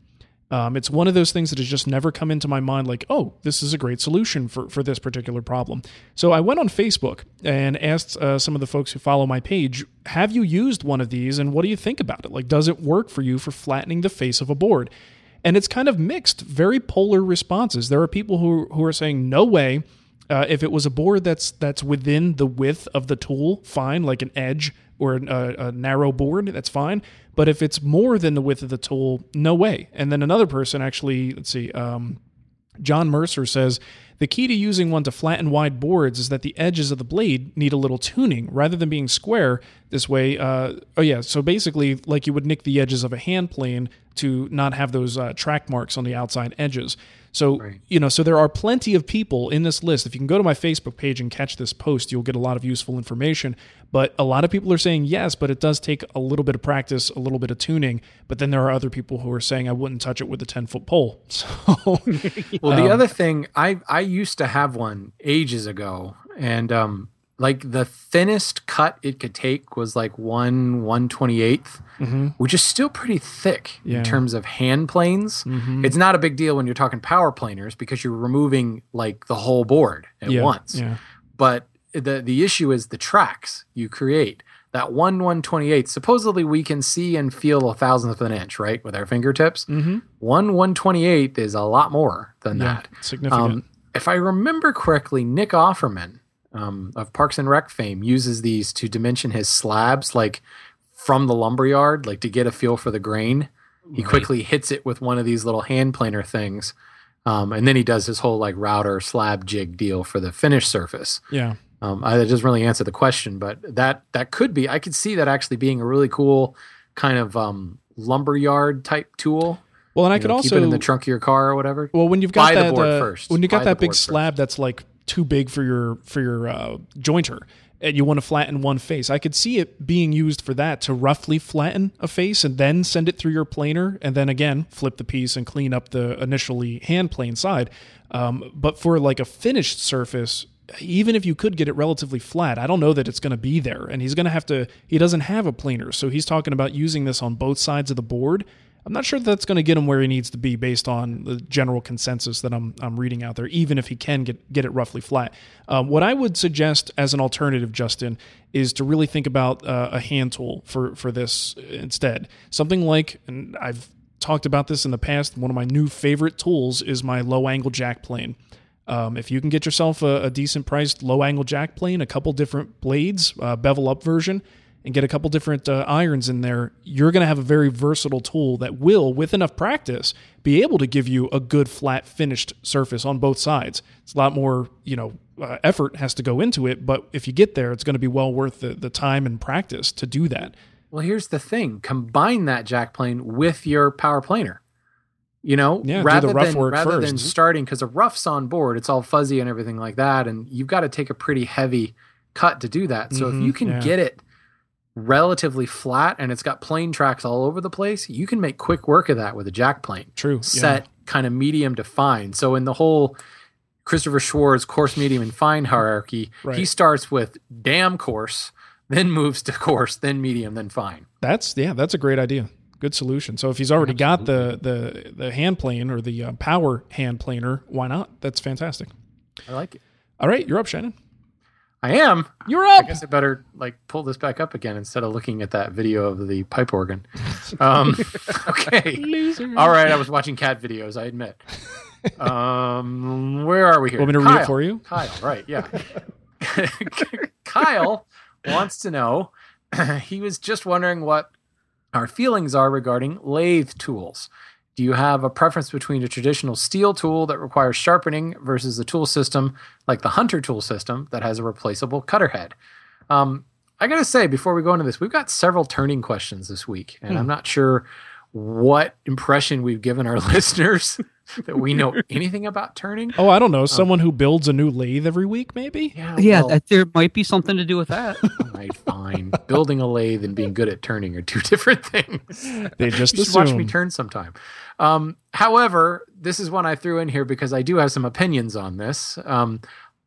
Um, it's one of those things that has just never come into my mind like, oh, this is a great solution for, for this particular problem. So I went on Facebook and asked uh, some of the folks who follow my page, have you used one of these and what do you think about it? Like, does it work for you for flattening the face of a board? And it's kind of mixed, very polar responses. There are people who, who are saying, no way. Uh, if it was a board that's that's within the width of the tool, fine, like an edge or uh, a narrow board, that's fine. But if it's more than the width of the tool, no way. And then another person actually, let's see, um, John Mercer says the key to using one to flatten wide boards is that the edges of the blade need a little tuning rather than being square. This way, uh, oh yeah, so basically, like you would nick the edges of a hand plane to not have those uh, track marks on the outside edges. So, Right. you know, so there are plenty of people in this list. If you can go to my Facebook page and catch this post, you'll get a lot of useful information. But a lot of people are saying yes, but it does take a little bit of practice, a little bit of tuning. But then there are other people who are saying I wouldn't touch it with a 10 foot pole. So, Well, Um, the other thing, I I used to have one ages ago, and um, like the thinnest cut it could take was like one one twenty eighth, which is still pretty thick Mm-hmm. Yeah. in terms of hand planes. Mhm. It's not a big deal when you're talking power planers because you're removing like the whole board at yeah, once. Yeah. But the the issue is the tracks you create. That one one twenty eighth. Supposedly we can see and feel a thousandth of an inch, right, with our fingertips. Mm-hmm. One one twenty eighth is a lot more than that. Significant. Um, if I remember correctly, Nick Offerman um, of Parks and Rec fame uses these to dimension his slabs, like from the lumberyard, like to get a feel for the grain. He quickly hits it with one of these little hand planer things, um, and then he does his whole like router slab jig deal for the finished surface. yeah. Um, I, that doesn't really answer the question, but that that could be. I could see that actually being a really cool kind of um, lumberyard type tool. Well, and I You could know, also keep it in the trunk of your car or whatever. Well, when you've got Buy the that board uh, first. when you got Buy that big board first. slab that's like too big for your for your uh, jointer, and you want to flatten one face, I could see it being used for that to roughly flatten a face and then send it through your planer, and then again flip the piece and clean up the initially hand plane side. Um, but for like a finished surface. Even if you could get it relatively flat, I don't know that it's going to be there. And he's going to have to, he doesn't have a planer. So he's talking about using this on both sides of the board. I'm not sure that's going to get him where he needs to be based on the general consensus that I'm I'm reading out there. Even if he can get get it roughly flat, um, what I would suggest as an alternative, Justin, is to really think about uh, a hand tool for for this instead. Something like, and I've talked about this in the past. One of my new favorite tools is my low angle jack plane. Um, if you can get yourself a, a, decent priced low angle jack plane, a couple different blades, uh, bevel up version, and get a couple different uh, irons in there, you're going to have a very versatile tool that will, with enough practice, be able to give you a good flat finished surface on both sides. It's a lot more, you know, uh, effort has to go into it, but if you get there, it's going to be well worth the, the time and practice to do that. Well, here's the thing: combine that jack plane with your power planer. You know, yeah, rather than rather first. than starting because a rough's on board, it's all fuzzy and everything like that, and you've got to take a pretty heavy cut to do that. So Mm-hmm, if you can yeah. get it relatively flat and it's got plane tracks all over the place, you can make quick work of that with a jack plane. True. yeah. Set kind of medium to fine. So in the whole Christopher Schwarz coarse, medium, and fine hierarchy, he starts with damn coarse, then moves to coarse, then medium, then fine. That's yeah, that's a great idea. Good solution. So if he's already got the the the hand plane or the uh, power hand planer, why not? That's fantastic. I like it. All right, you're up, Shannon. I am. You're up. I guess I better like pull this back up again instead of looking at that video of the pipe organ. Um, okay. Loser. All right. I was watching cat videos. I admit. Um, where are we here? Want me to read it for you? Kyle, right? Yeah. Kyle wants to know. he was just wondering what our feelings are regarding lathe tools. Do you have a preference between a traditional steel tool that requires sharpening versus a tool system like the Hunter tool system that has a replaceable cutter head? Um, I got to say, before we go into this, we've got several turning questions this week, and I'm not sure what impression we've given our listeners that we know anything about turning. Oh, I don't know. Someone who builds a new lathe every week, maybe. Yeah, Yeah, well, that, there might be something to do with that. all right, fine. Building a lathe and being good at turning are two different things. They just you watch me turn sometime. Um, however, this is one I threw in here because I do have some opinions on this. Um,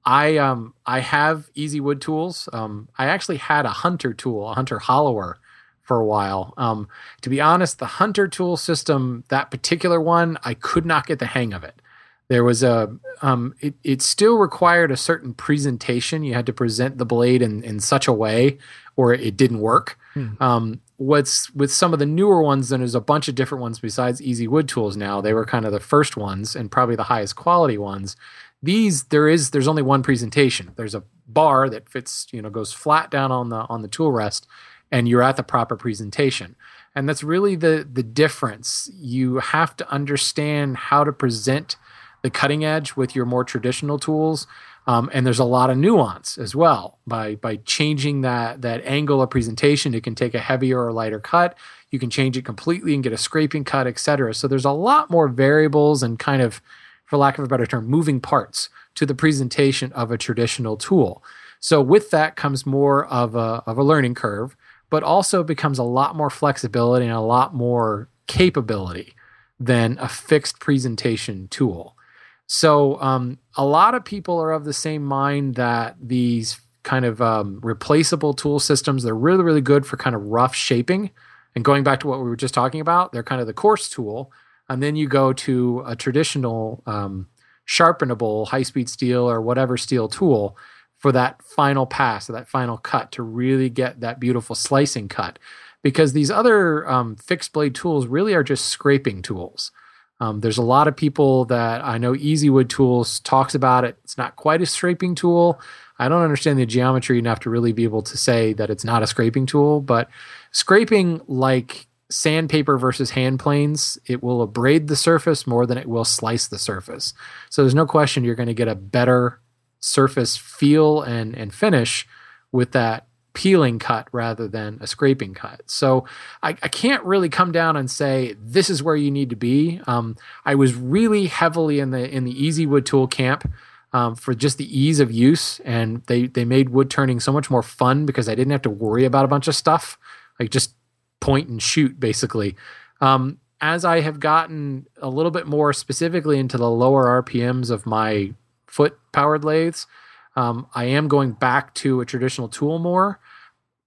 I um, I have easy wood tools. Um, I actually had a hunter tool, a hunter hollower, for a while. Um, to be honest, the hunter tool system, that particular one, I could not get the hang of it. There was a um, it, it still required a certain presentation. You had to present the blade in, in such a way, or it didn't work. Um, what's with some of the newer ones, and there's a bunch of different ones besides Easy Wood Tools now. They were kind of the first ones and probably the highest quality ones. These there is there's only one presentation. There's a bar that fits, you know, goes flat down on the on the tool rest, and you're at the proper presentation. And that's really the the difference. You have to understand how to present the cutting edge with your more traditional tools. Um, and there's a lot of nuance as well by by changing that that angle of presentation. It can take a heavier or lighter cut. You can change it completely and get a scraping cut, etc. So there's a lot more variables and kind of, for lack of a better term, moving parts to the presentation of a traditional tool. So with that comes more of a of a learning curve, but also becomes a lot more flexibility and a lot more capability than a fixed presentation tool. So um, a lot of people are of the same mind that these kind of um, replaceable tool systems they're really really good for kind of rough shaping. And going back to what we were just talking about, they're kind of the coarse tool. And then you go to a traditional um, sharpenable high speed steel or whatever steel tool for that final pass or that final cut to really get that beautiful slicing cut. Because these other um, fixed blade tools really are just scraping tools. Um, there's a lot of people that I know Easy Wood Tools talks about it. It's not quite a scraping tool. I don't understand the geometry enough to really be able to say that it's not a scraping tool, but scraping like sandpaper versus hand planes, it will abrade the surface more than it will slice the surface. So there's no question you're going to get a better surface feel and and finish with that peeling cut rather than a scraping cut. So I, I can't really come down and say this is where you need to be. Um, I was really heavily in the in the Easy Wood Tool camp um, for just the ease of use, and they they made wood turning so much more fun because I didn't have to worry about a bunch of stuff, like just point and shoot basically. Um, as I have gotten a little bit more specifically into the lower RPMs of my foot powered lathes, um, I am going back to a traditional tool more,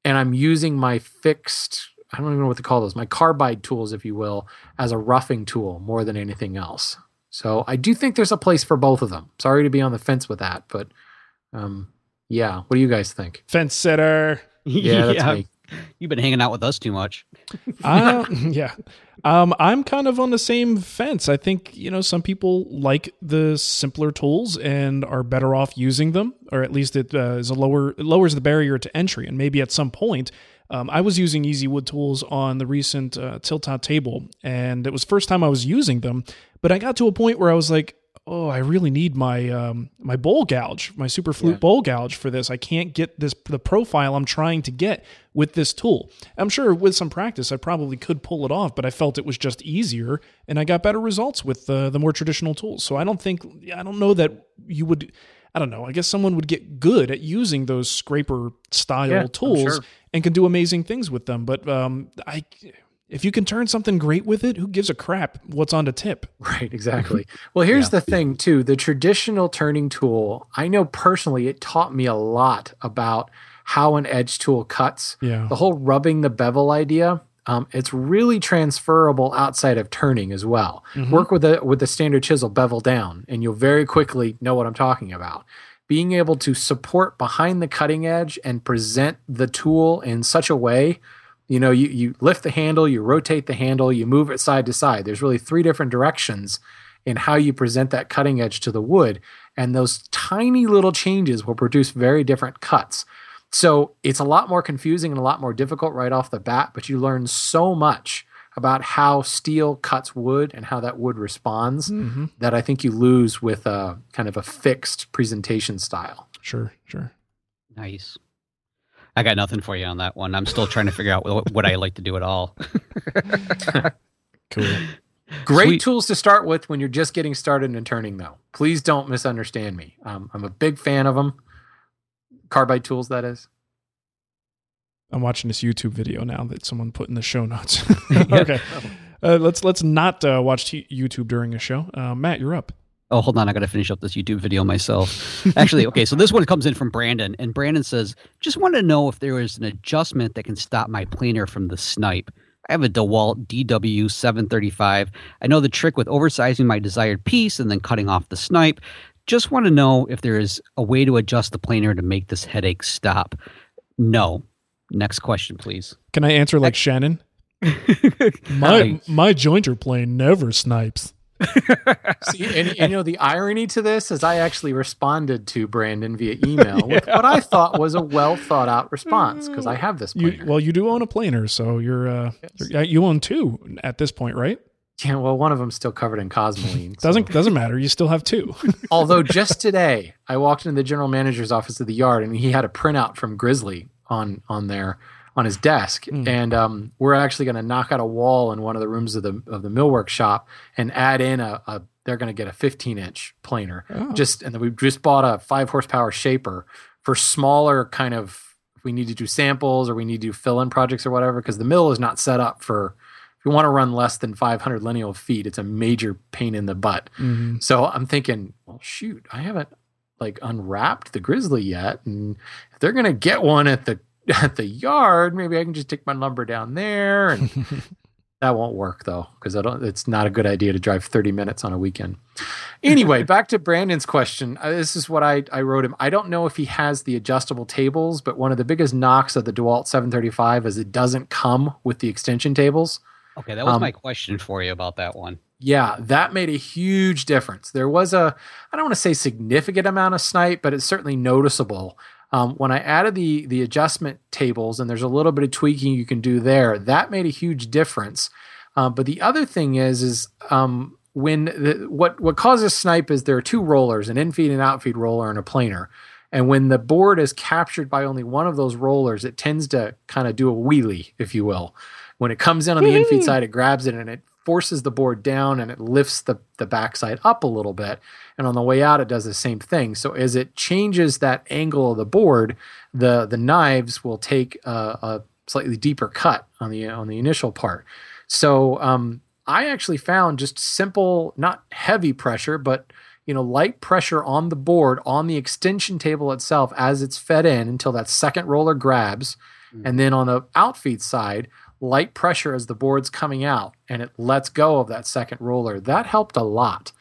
and I'm using my fixed I don't even know what to call those, my carbide tools, if you will, as a roughing tool more than anything else. So I do think there's a place for both of them. Sorry to be on the fence with that, but um, yeah. What do you guys think? Fence sitter. Yeah, that's me. You've been hanging out with us too much. uh, yeah. Um, I'm kind of on the same fence. I think, you know, some people like the simpler tools and are better off using them, or at least it uh, is a lower, it lowers the barrier to entry. And maybe at some point, um, I was using Easy Wood tools on the recent uh, tilt table, and it was first time I was using them. But I got to a point where I was like, oh, I really need my um, my bowl gouge, my super flute yeah. bowl gouge for this. I can't get this the profile I'm trying to get with this tool. I'm sure with some practice, I probably could pull it off, but I felt it was just easier, and I got better results with uh, the more traditional tools. So I don't think I don't know that you would. I don't know. I guess someone would get good at using those scraper style yeah, tools sure. and can do amazing things with them. But um, I if you can turn something great with it, who gives a crap what's on the tip? Right, exactly. well, here's yeah. the thing, too. The traditional turning tool, I know personally, it taught me a lot about how an edge tool cuts. Yeah. The whole rubbing the bevel idea. Um, it's really transferable outside of turning as well. Mm-hmm. Work with a with the standard chisel bevel down, and you'll very quickly know what I'm talking about. Being able to support behind the cutting edge and present the tool in such a way you know, you, you lift the handle, you rotate the handle, you move it side to side. There's really three different directions in how you present that cutting edge to the wood. And those tiny little changes will produce very different cuts. So it's a lot more confusing and a lot more difficult right off the bat, but you learn so much about how steel cuts wood and how that wood responds mm-hmm. that I think you lose with a kind of a fixed presentation style. Sure, sure. Nice. I got nothing for you on that one. I'm still trying to figure out what, what I like to do at all. cool. Great Sweet. tools to start with when you're just getting started in turning, though. Please don't misunderstand me. Um, I'm a big fan of them. Carbide tools, that is. I'm watching this YouTube video now that someone put in the show notes. okay, uh, let's let's not uh, watch t- YouTube during a show. Uh, Matt, you're up. Oh, hold on. I got to finish up this YouTube video myself. Actually, okay. So this one comes in from Brandon, and Brandon says, "Just want to know if there is an adjustment that can stop my planer from the snipe. I have a DeWalt DW735. I know the trick with oversizing my desired piece and then cutting off the snipe. Just want to know if there is a way to adjust the planer to make this headache stop. No. Next question, please. Can I answer like Shannon? my my jointer plane never snipes. See, and, and, you know the irony to this is I actually responded to Brandon via email yeah. with what I thought was a well thought out response because I have this. You, well, you do own a planer, so you're, uh, yes. you're, you own two at this point, right? Yeah, well, one of them's still covered in cosmoline. So. doesn't doesn't matter. You still have two. Although just today, I walked into the general manager's office of the yard, and he had a printout from Grizzly on on there on his desk, mm. and um, we're actually going to knock out a wall in one of the rooms of the of the millwork shop and add in a. a they're going to get a 15 inch planer. Oh. Just and then we just bought a five horsepower shaper for smaller kind of. We need to do samples or we need to do fill in projects or whatever, because the mill is not set up for. If you want to run less than 500 lineal feet, it's a major pain in the butt. Mm-hmm. So I'm thinking, well, shoot, I haven't like unwrapped the grizzly yet and if they're going to get one at the at the yard, maybe I can just take my lumber down there and that won't work though because I don't it's not a good idea to drive 30 minutes on a weekend. Anyway, back to Brandon's question. Uh, this is what I I wrote him. I don't know if he has the adjustable tables, but one of the biggest knocks of the DeWalt 735 is it doesn't come with the extension tables. Okay, that was um, my question for you about that one. Yeah, that made a huge difference. There was a, I don't want to say significant amount of snipe, but it's certainly noticeable um, when I added the the adjustment tables, and there's a little bit of tweaking you can do there, that made a huge difference. Uh, but the other thing is, is um, when the, what what causes snipe is there are two rollers, an infeed and outfeed roller, and a planer. And when the board is captured by only one of those rollers, it tends to kind of do a wheelie, if you will. When it comes in on the infeed side, it grabs it and it forces the board down and it lifts the, the backside up a little bit. And on the way out, it does the same thing. So as it changes that angle of the board, the the knives will take a, a slightly deeper cut on the on the initial part. So um, I actually found just simple, not heavy pressure, but you know light pressure on the board on the extension table itself as it's fed in until that second roller grabs, mm-hmm. and then on the outfeed side light pressure as the board's coming out and it lets go of that second roller. That helped a lot.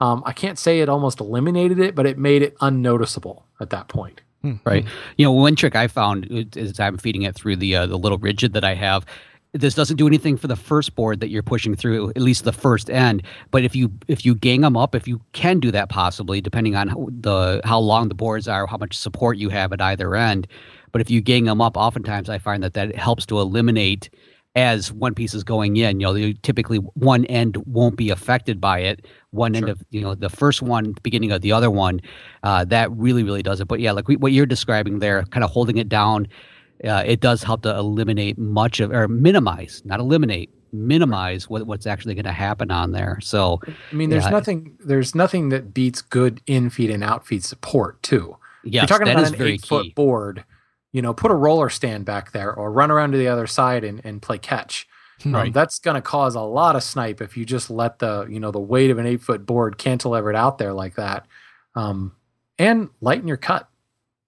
Um, I can't say it almost eliminated it, but it made it unnoticeable at that point. Right. You know, one trick I found is I'm feeding it through the uh, the little Ridgid that I have. This doesn't do anything for the first board that you're pushing through, at least the first end. But if you if you gang them up, if you can do that possibly, depending on how, the how long the boards are, how much support you have at either end. But if you gang them up, oftentimes I find that that helps to eliminate as one piece is going in. You know, typically one end won't be affected by it. One end of you know the first one, beginning of the other one, uh, that really really does it. But yeah, like we, what you're describing there, kind of holding it down, uh, it does help to eliminate much of or minimize, not eliminate, minimize what, what's actually going to happen on there. So I mean, there's Yeah. nothing there's nothing that beats good in feed and out feed support too. Yeah, You're talking that about is an very eight key. foot board. You know, put a roller stand back there, or run around to the other side and, and play catch. Um, Right. that's going to cause a lot of snipe if you just let the you know the weight of an eight foot board cantilever it out there like that, um, and lighten your cut.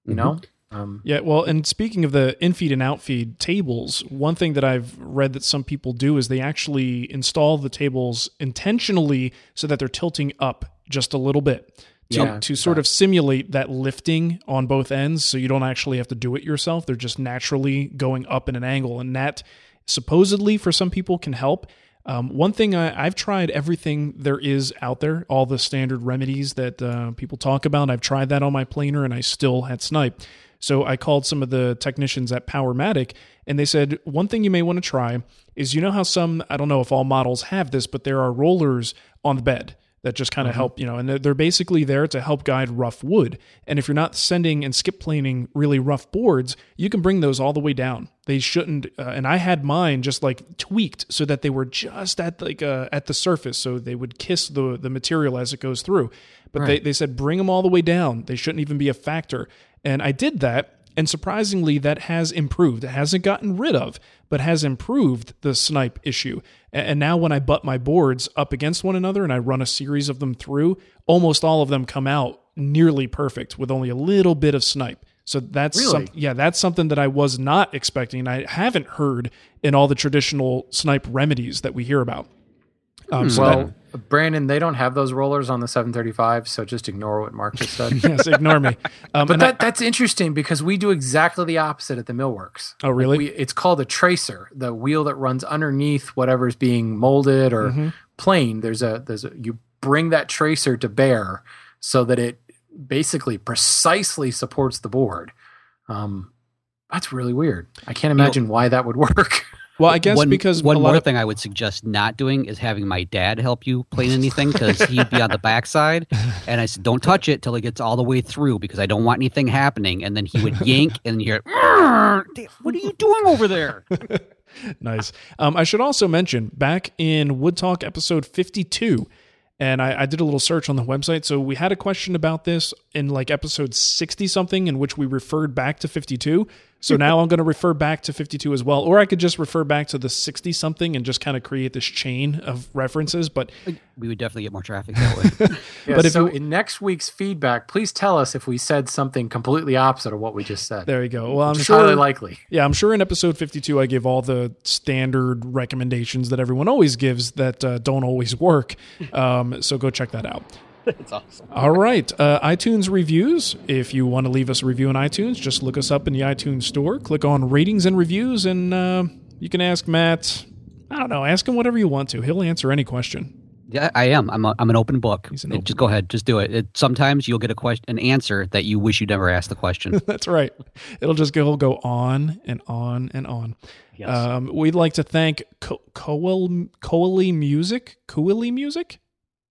You Mhm. know, um, Yeah, well, and speaking of the infeed and outfeed tables, one thing that I've read that some people do is they actually install the tables intentionally so that they're tilting up just a little bit to, Yeah, to sort of simulate that lifting on both ends so you don't actually have to do it yourself. They're just naturally going up in an angle. And that supposedly for some people can help. Um, one thing I, I've tried everything there is out there, all the standard remedies that uh, people talk about. I've tried that on my planer and I still had snipe. So I called some of the technicians at Powermatic and they said, one thing you may want to try is you know how some, I don't know if all models have this, but there are rollers on the bed that just kind of help, you know, and they're, they're basically there to help guide rough wood. And if you're not sending and skip planing really rough boards, you can bring those all the way down. They shouldn't, uh, and I had mine just like tweaked so that they were just at like uh, at the surface, so they would kiss the the material as it goes through. But they they said bring them all the way down. They shouldn't even be a factor. And I did that, and surprisingly, that has improved. It hasn't gotten rid of, but has improved the snipe issue. And now, when I butt my boards up against one another and I run a series of them through, almost all of them come out nearly perfect with only a little bit of snipe. So that's Really? some, yeah, that's something that I was not expecting. I haven't heard in all the traditional snipe remedies that we hear about. Um, so well, Brandon, they don't have those rollers on the 735, so just ignore what Mark just said. yes, ignore me. Um, But and I- that, that's interesting because we do exactly the opposite at the millworks. Oh, really? We, it's called a tracer, the wheel that runs underneath whatever's being molded or Mm-hmm. planed. There's a there's a you bring that tracer to bear so that it basically precisely supports the board. Um, that's really weird. I can't imagine why that would work. well, I guess one, because one more of, thing I would suggest not doing is having my dad help you plane anything because he'd be on the backside, and I said, "Don't touch it till it gets all the way through because I don't want anything happening." And then he would yank, and hear, "What are you doing over there?" nice. Um, I should also mention back in Wood Talk episode 52, and I, I did a little search on the website. So we had a question about this in like episode 60 something, in which we referred back to 52. So now I'm going to refer back to 52 as well. Or I could just refer back to the 60 something and just kind of create this chain of references. But We would definitely get more traffic that way. Yeah, But if so you- in next week's feedback, please tell us if we said something completely opposite of what we just said. there you go. Well, I'm sure. highly likely. Yeah, I'm sure in episode 52 I give all the standard recommendations that everyone always gives that uh, don't always work. Um, so go check that out. That's awesome. All right, uh, iTunes reviews. If you want to leave us a review on iTunes, just look us up in the iTunes store, click on ratings and reviews, and uh, you can ask Matt. I don't know, ask him whatever you want to. He'll answer any question. Yeah, I am. I'm a, I'm an open book. An open just go ahead, just do it. it. Sometimes you'll get a question, an answer that you wish you never asked the question. That's right. It'll just go, it'll go on and on and on. Yes. Um, we'd like to thank Co- Coel Coeli Music, Coeli Music,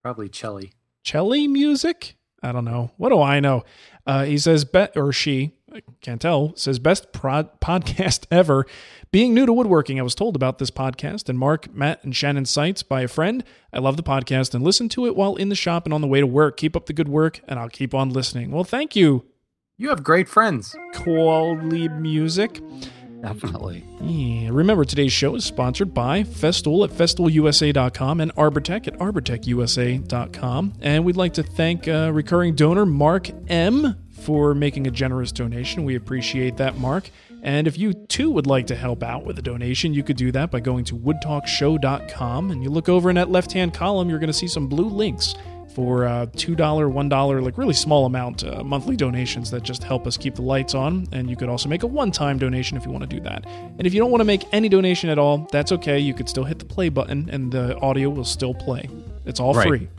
Probably Chelly. Chelly Music. I don't know. What do I know? Uh, he says, be- or she, I can't tell, says best prod- podcast ever. Being new to woodworking, I was told about this podcast and Mark, Matt, and Shannon Sites by a friend. I love the podcast and listen to it while in the shop and on the way to work. Keep up the good work, and I'll keep on listening. Well, thank you, You have great friends. Quality Music. Definitely. Yeah. Remember, today's show is sponsored by Festool at festoolusa.com and Arbortech at arbortechusa.com. And we'd like to thank uh, recurring donor Mark M for making a generous donation. We appreciate that, Mark. And if you too would like to help out with a donation, you could do that by going to woodtalkshow.com and you look over in that left hand column, you're going to see some blue links for uh, $2, $1, like really small amount uh, monthly donations that just help us keep the lights on. And you could also make a one time donation if you want to do that. And if you don't want to make any donation at all, that's okay. You could still hit the play button and the audio will still play. It's all Right. free.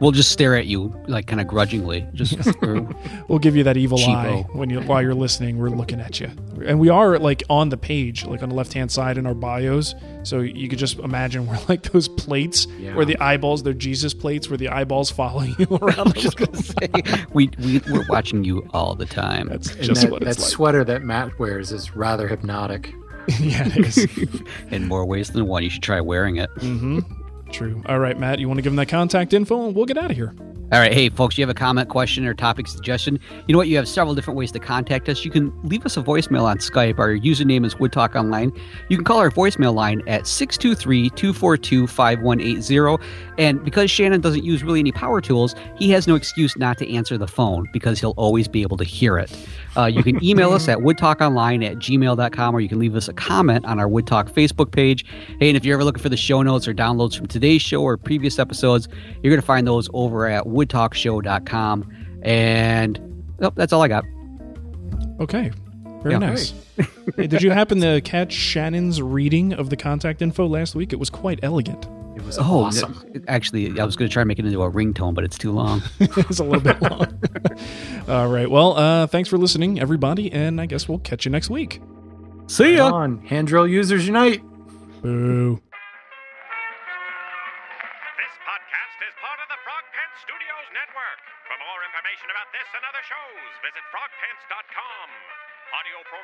We'll just stare at you like kind of grudgingly. Just We'll give you that evil Cheapo. eye when you while you're listening. We're looking at you, and we are like on the page, like on the left hand side in our bios. So you could just imagine we're like those plates Yeah. where the eyeballs, they're Jesus plates, where the eyeballs follow you around. the just gonna say we, we we're watching you all the time. That's And just that, what that like. sweater that Matt wears is rather hypnotic. yeah, it is. In more ways than one, you should try wearing it. hmm True. All right, Matt, you want to give them that contact info, and we'll get out of here. All right, hey folks, you have a comment, question, or topic suggestion? You know what? You have several different ways to contact us. You can leave us a voicemail on Skype. Our username is Woodtalk Online. You can call our voicemail line at 623-242-5180. And because Shannon doesn't use really any power tools, he has no excuse not to answer the phone because he'll always be able to hear it. Uh, you can email us at woodtalkonline at gmail.com or you can leave us a comment on our Woodtalk Facebook page. Hey, and if you're ever looking for the show notes or downloads from today's show or previous episodes, you're going to find those over at woodtalkshow.com. And oh, that's all I got. Okay. Very Yeah. nice. Hey, did you happen to catch Shannon's reading of the contact info last week? It was quite elegant. It was Oh, awesome. n- actually, I was going to try and make it into a ringtone, but it's too long. it was a little bit long. All right. Well, uh, thanks for listening, everybody, and I guess we'll catch you next week. See Come on, hand drill users unite. Boo.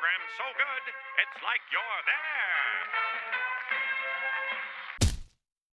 Program so good, it's like you're there.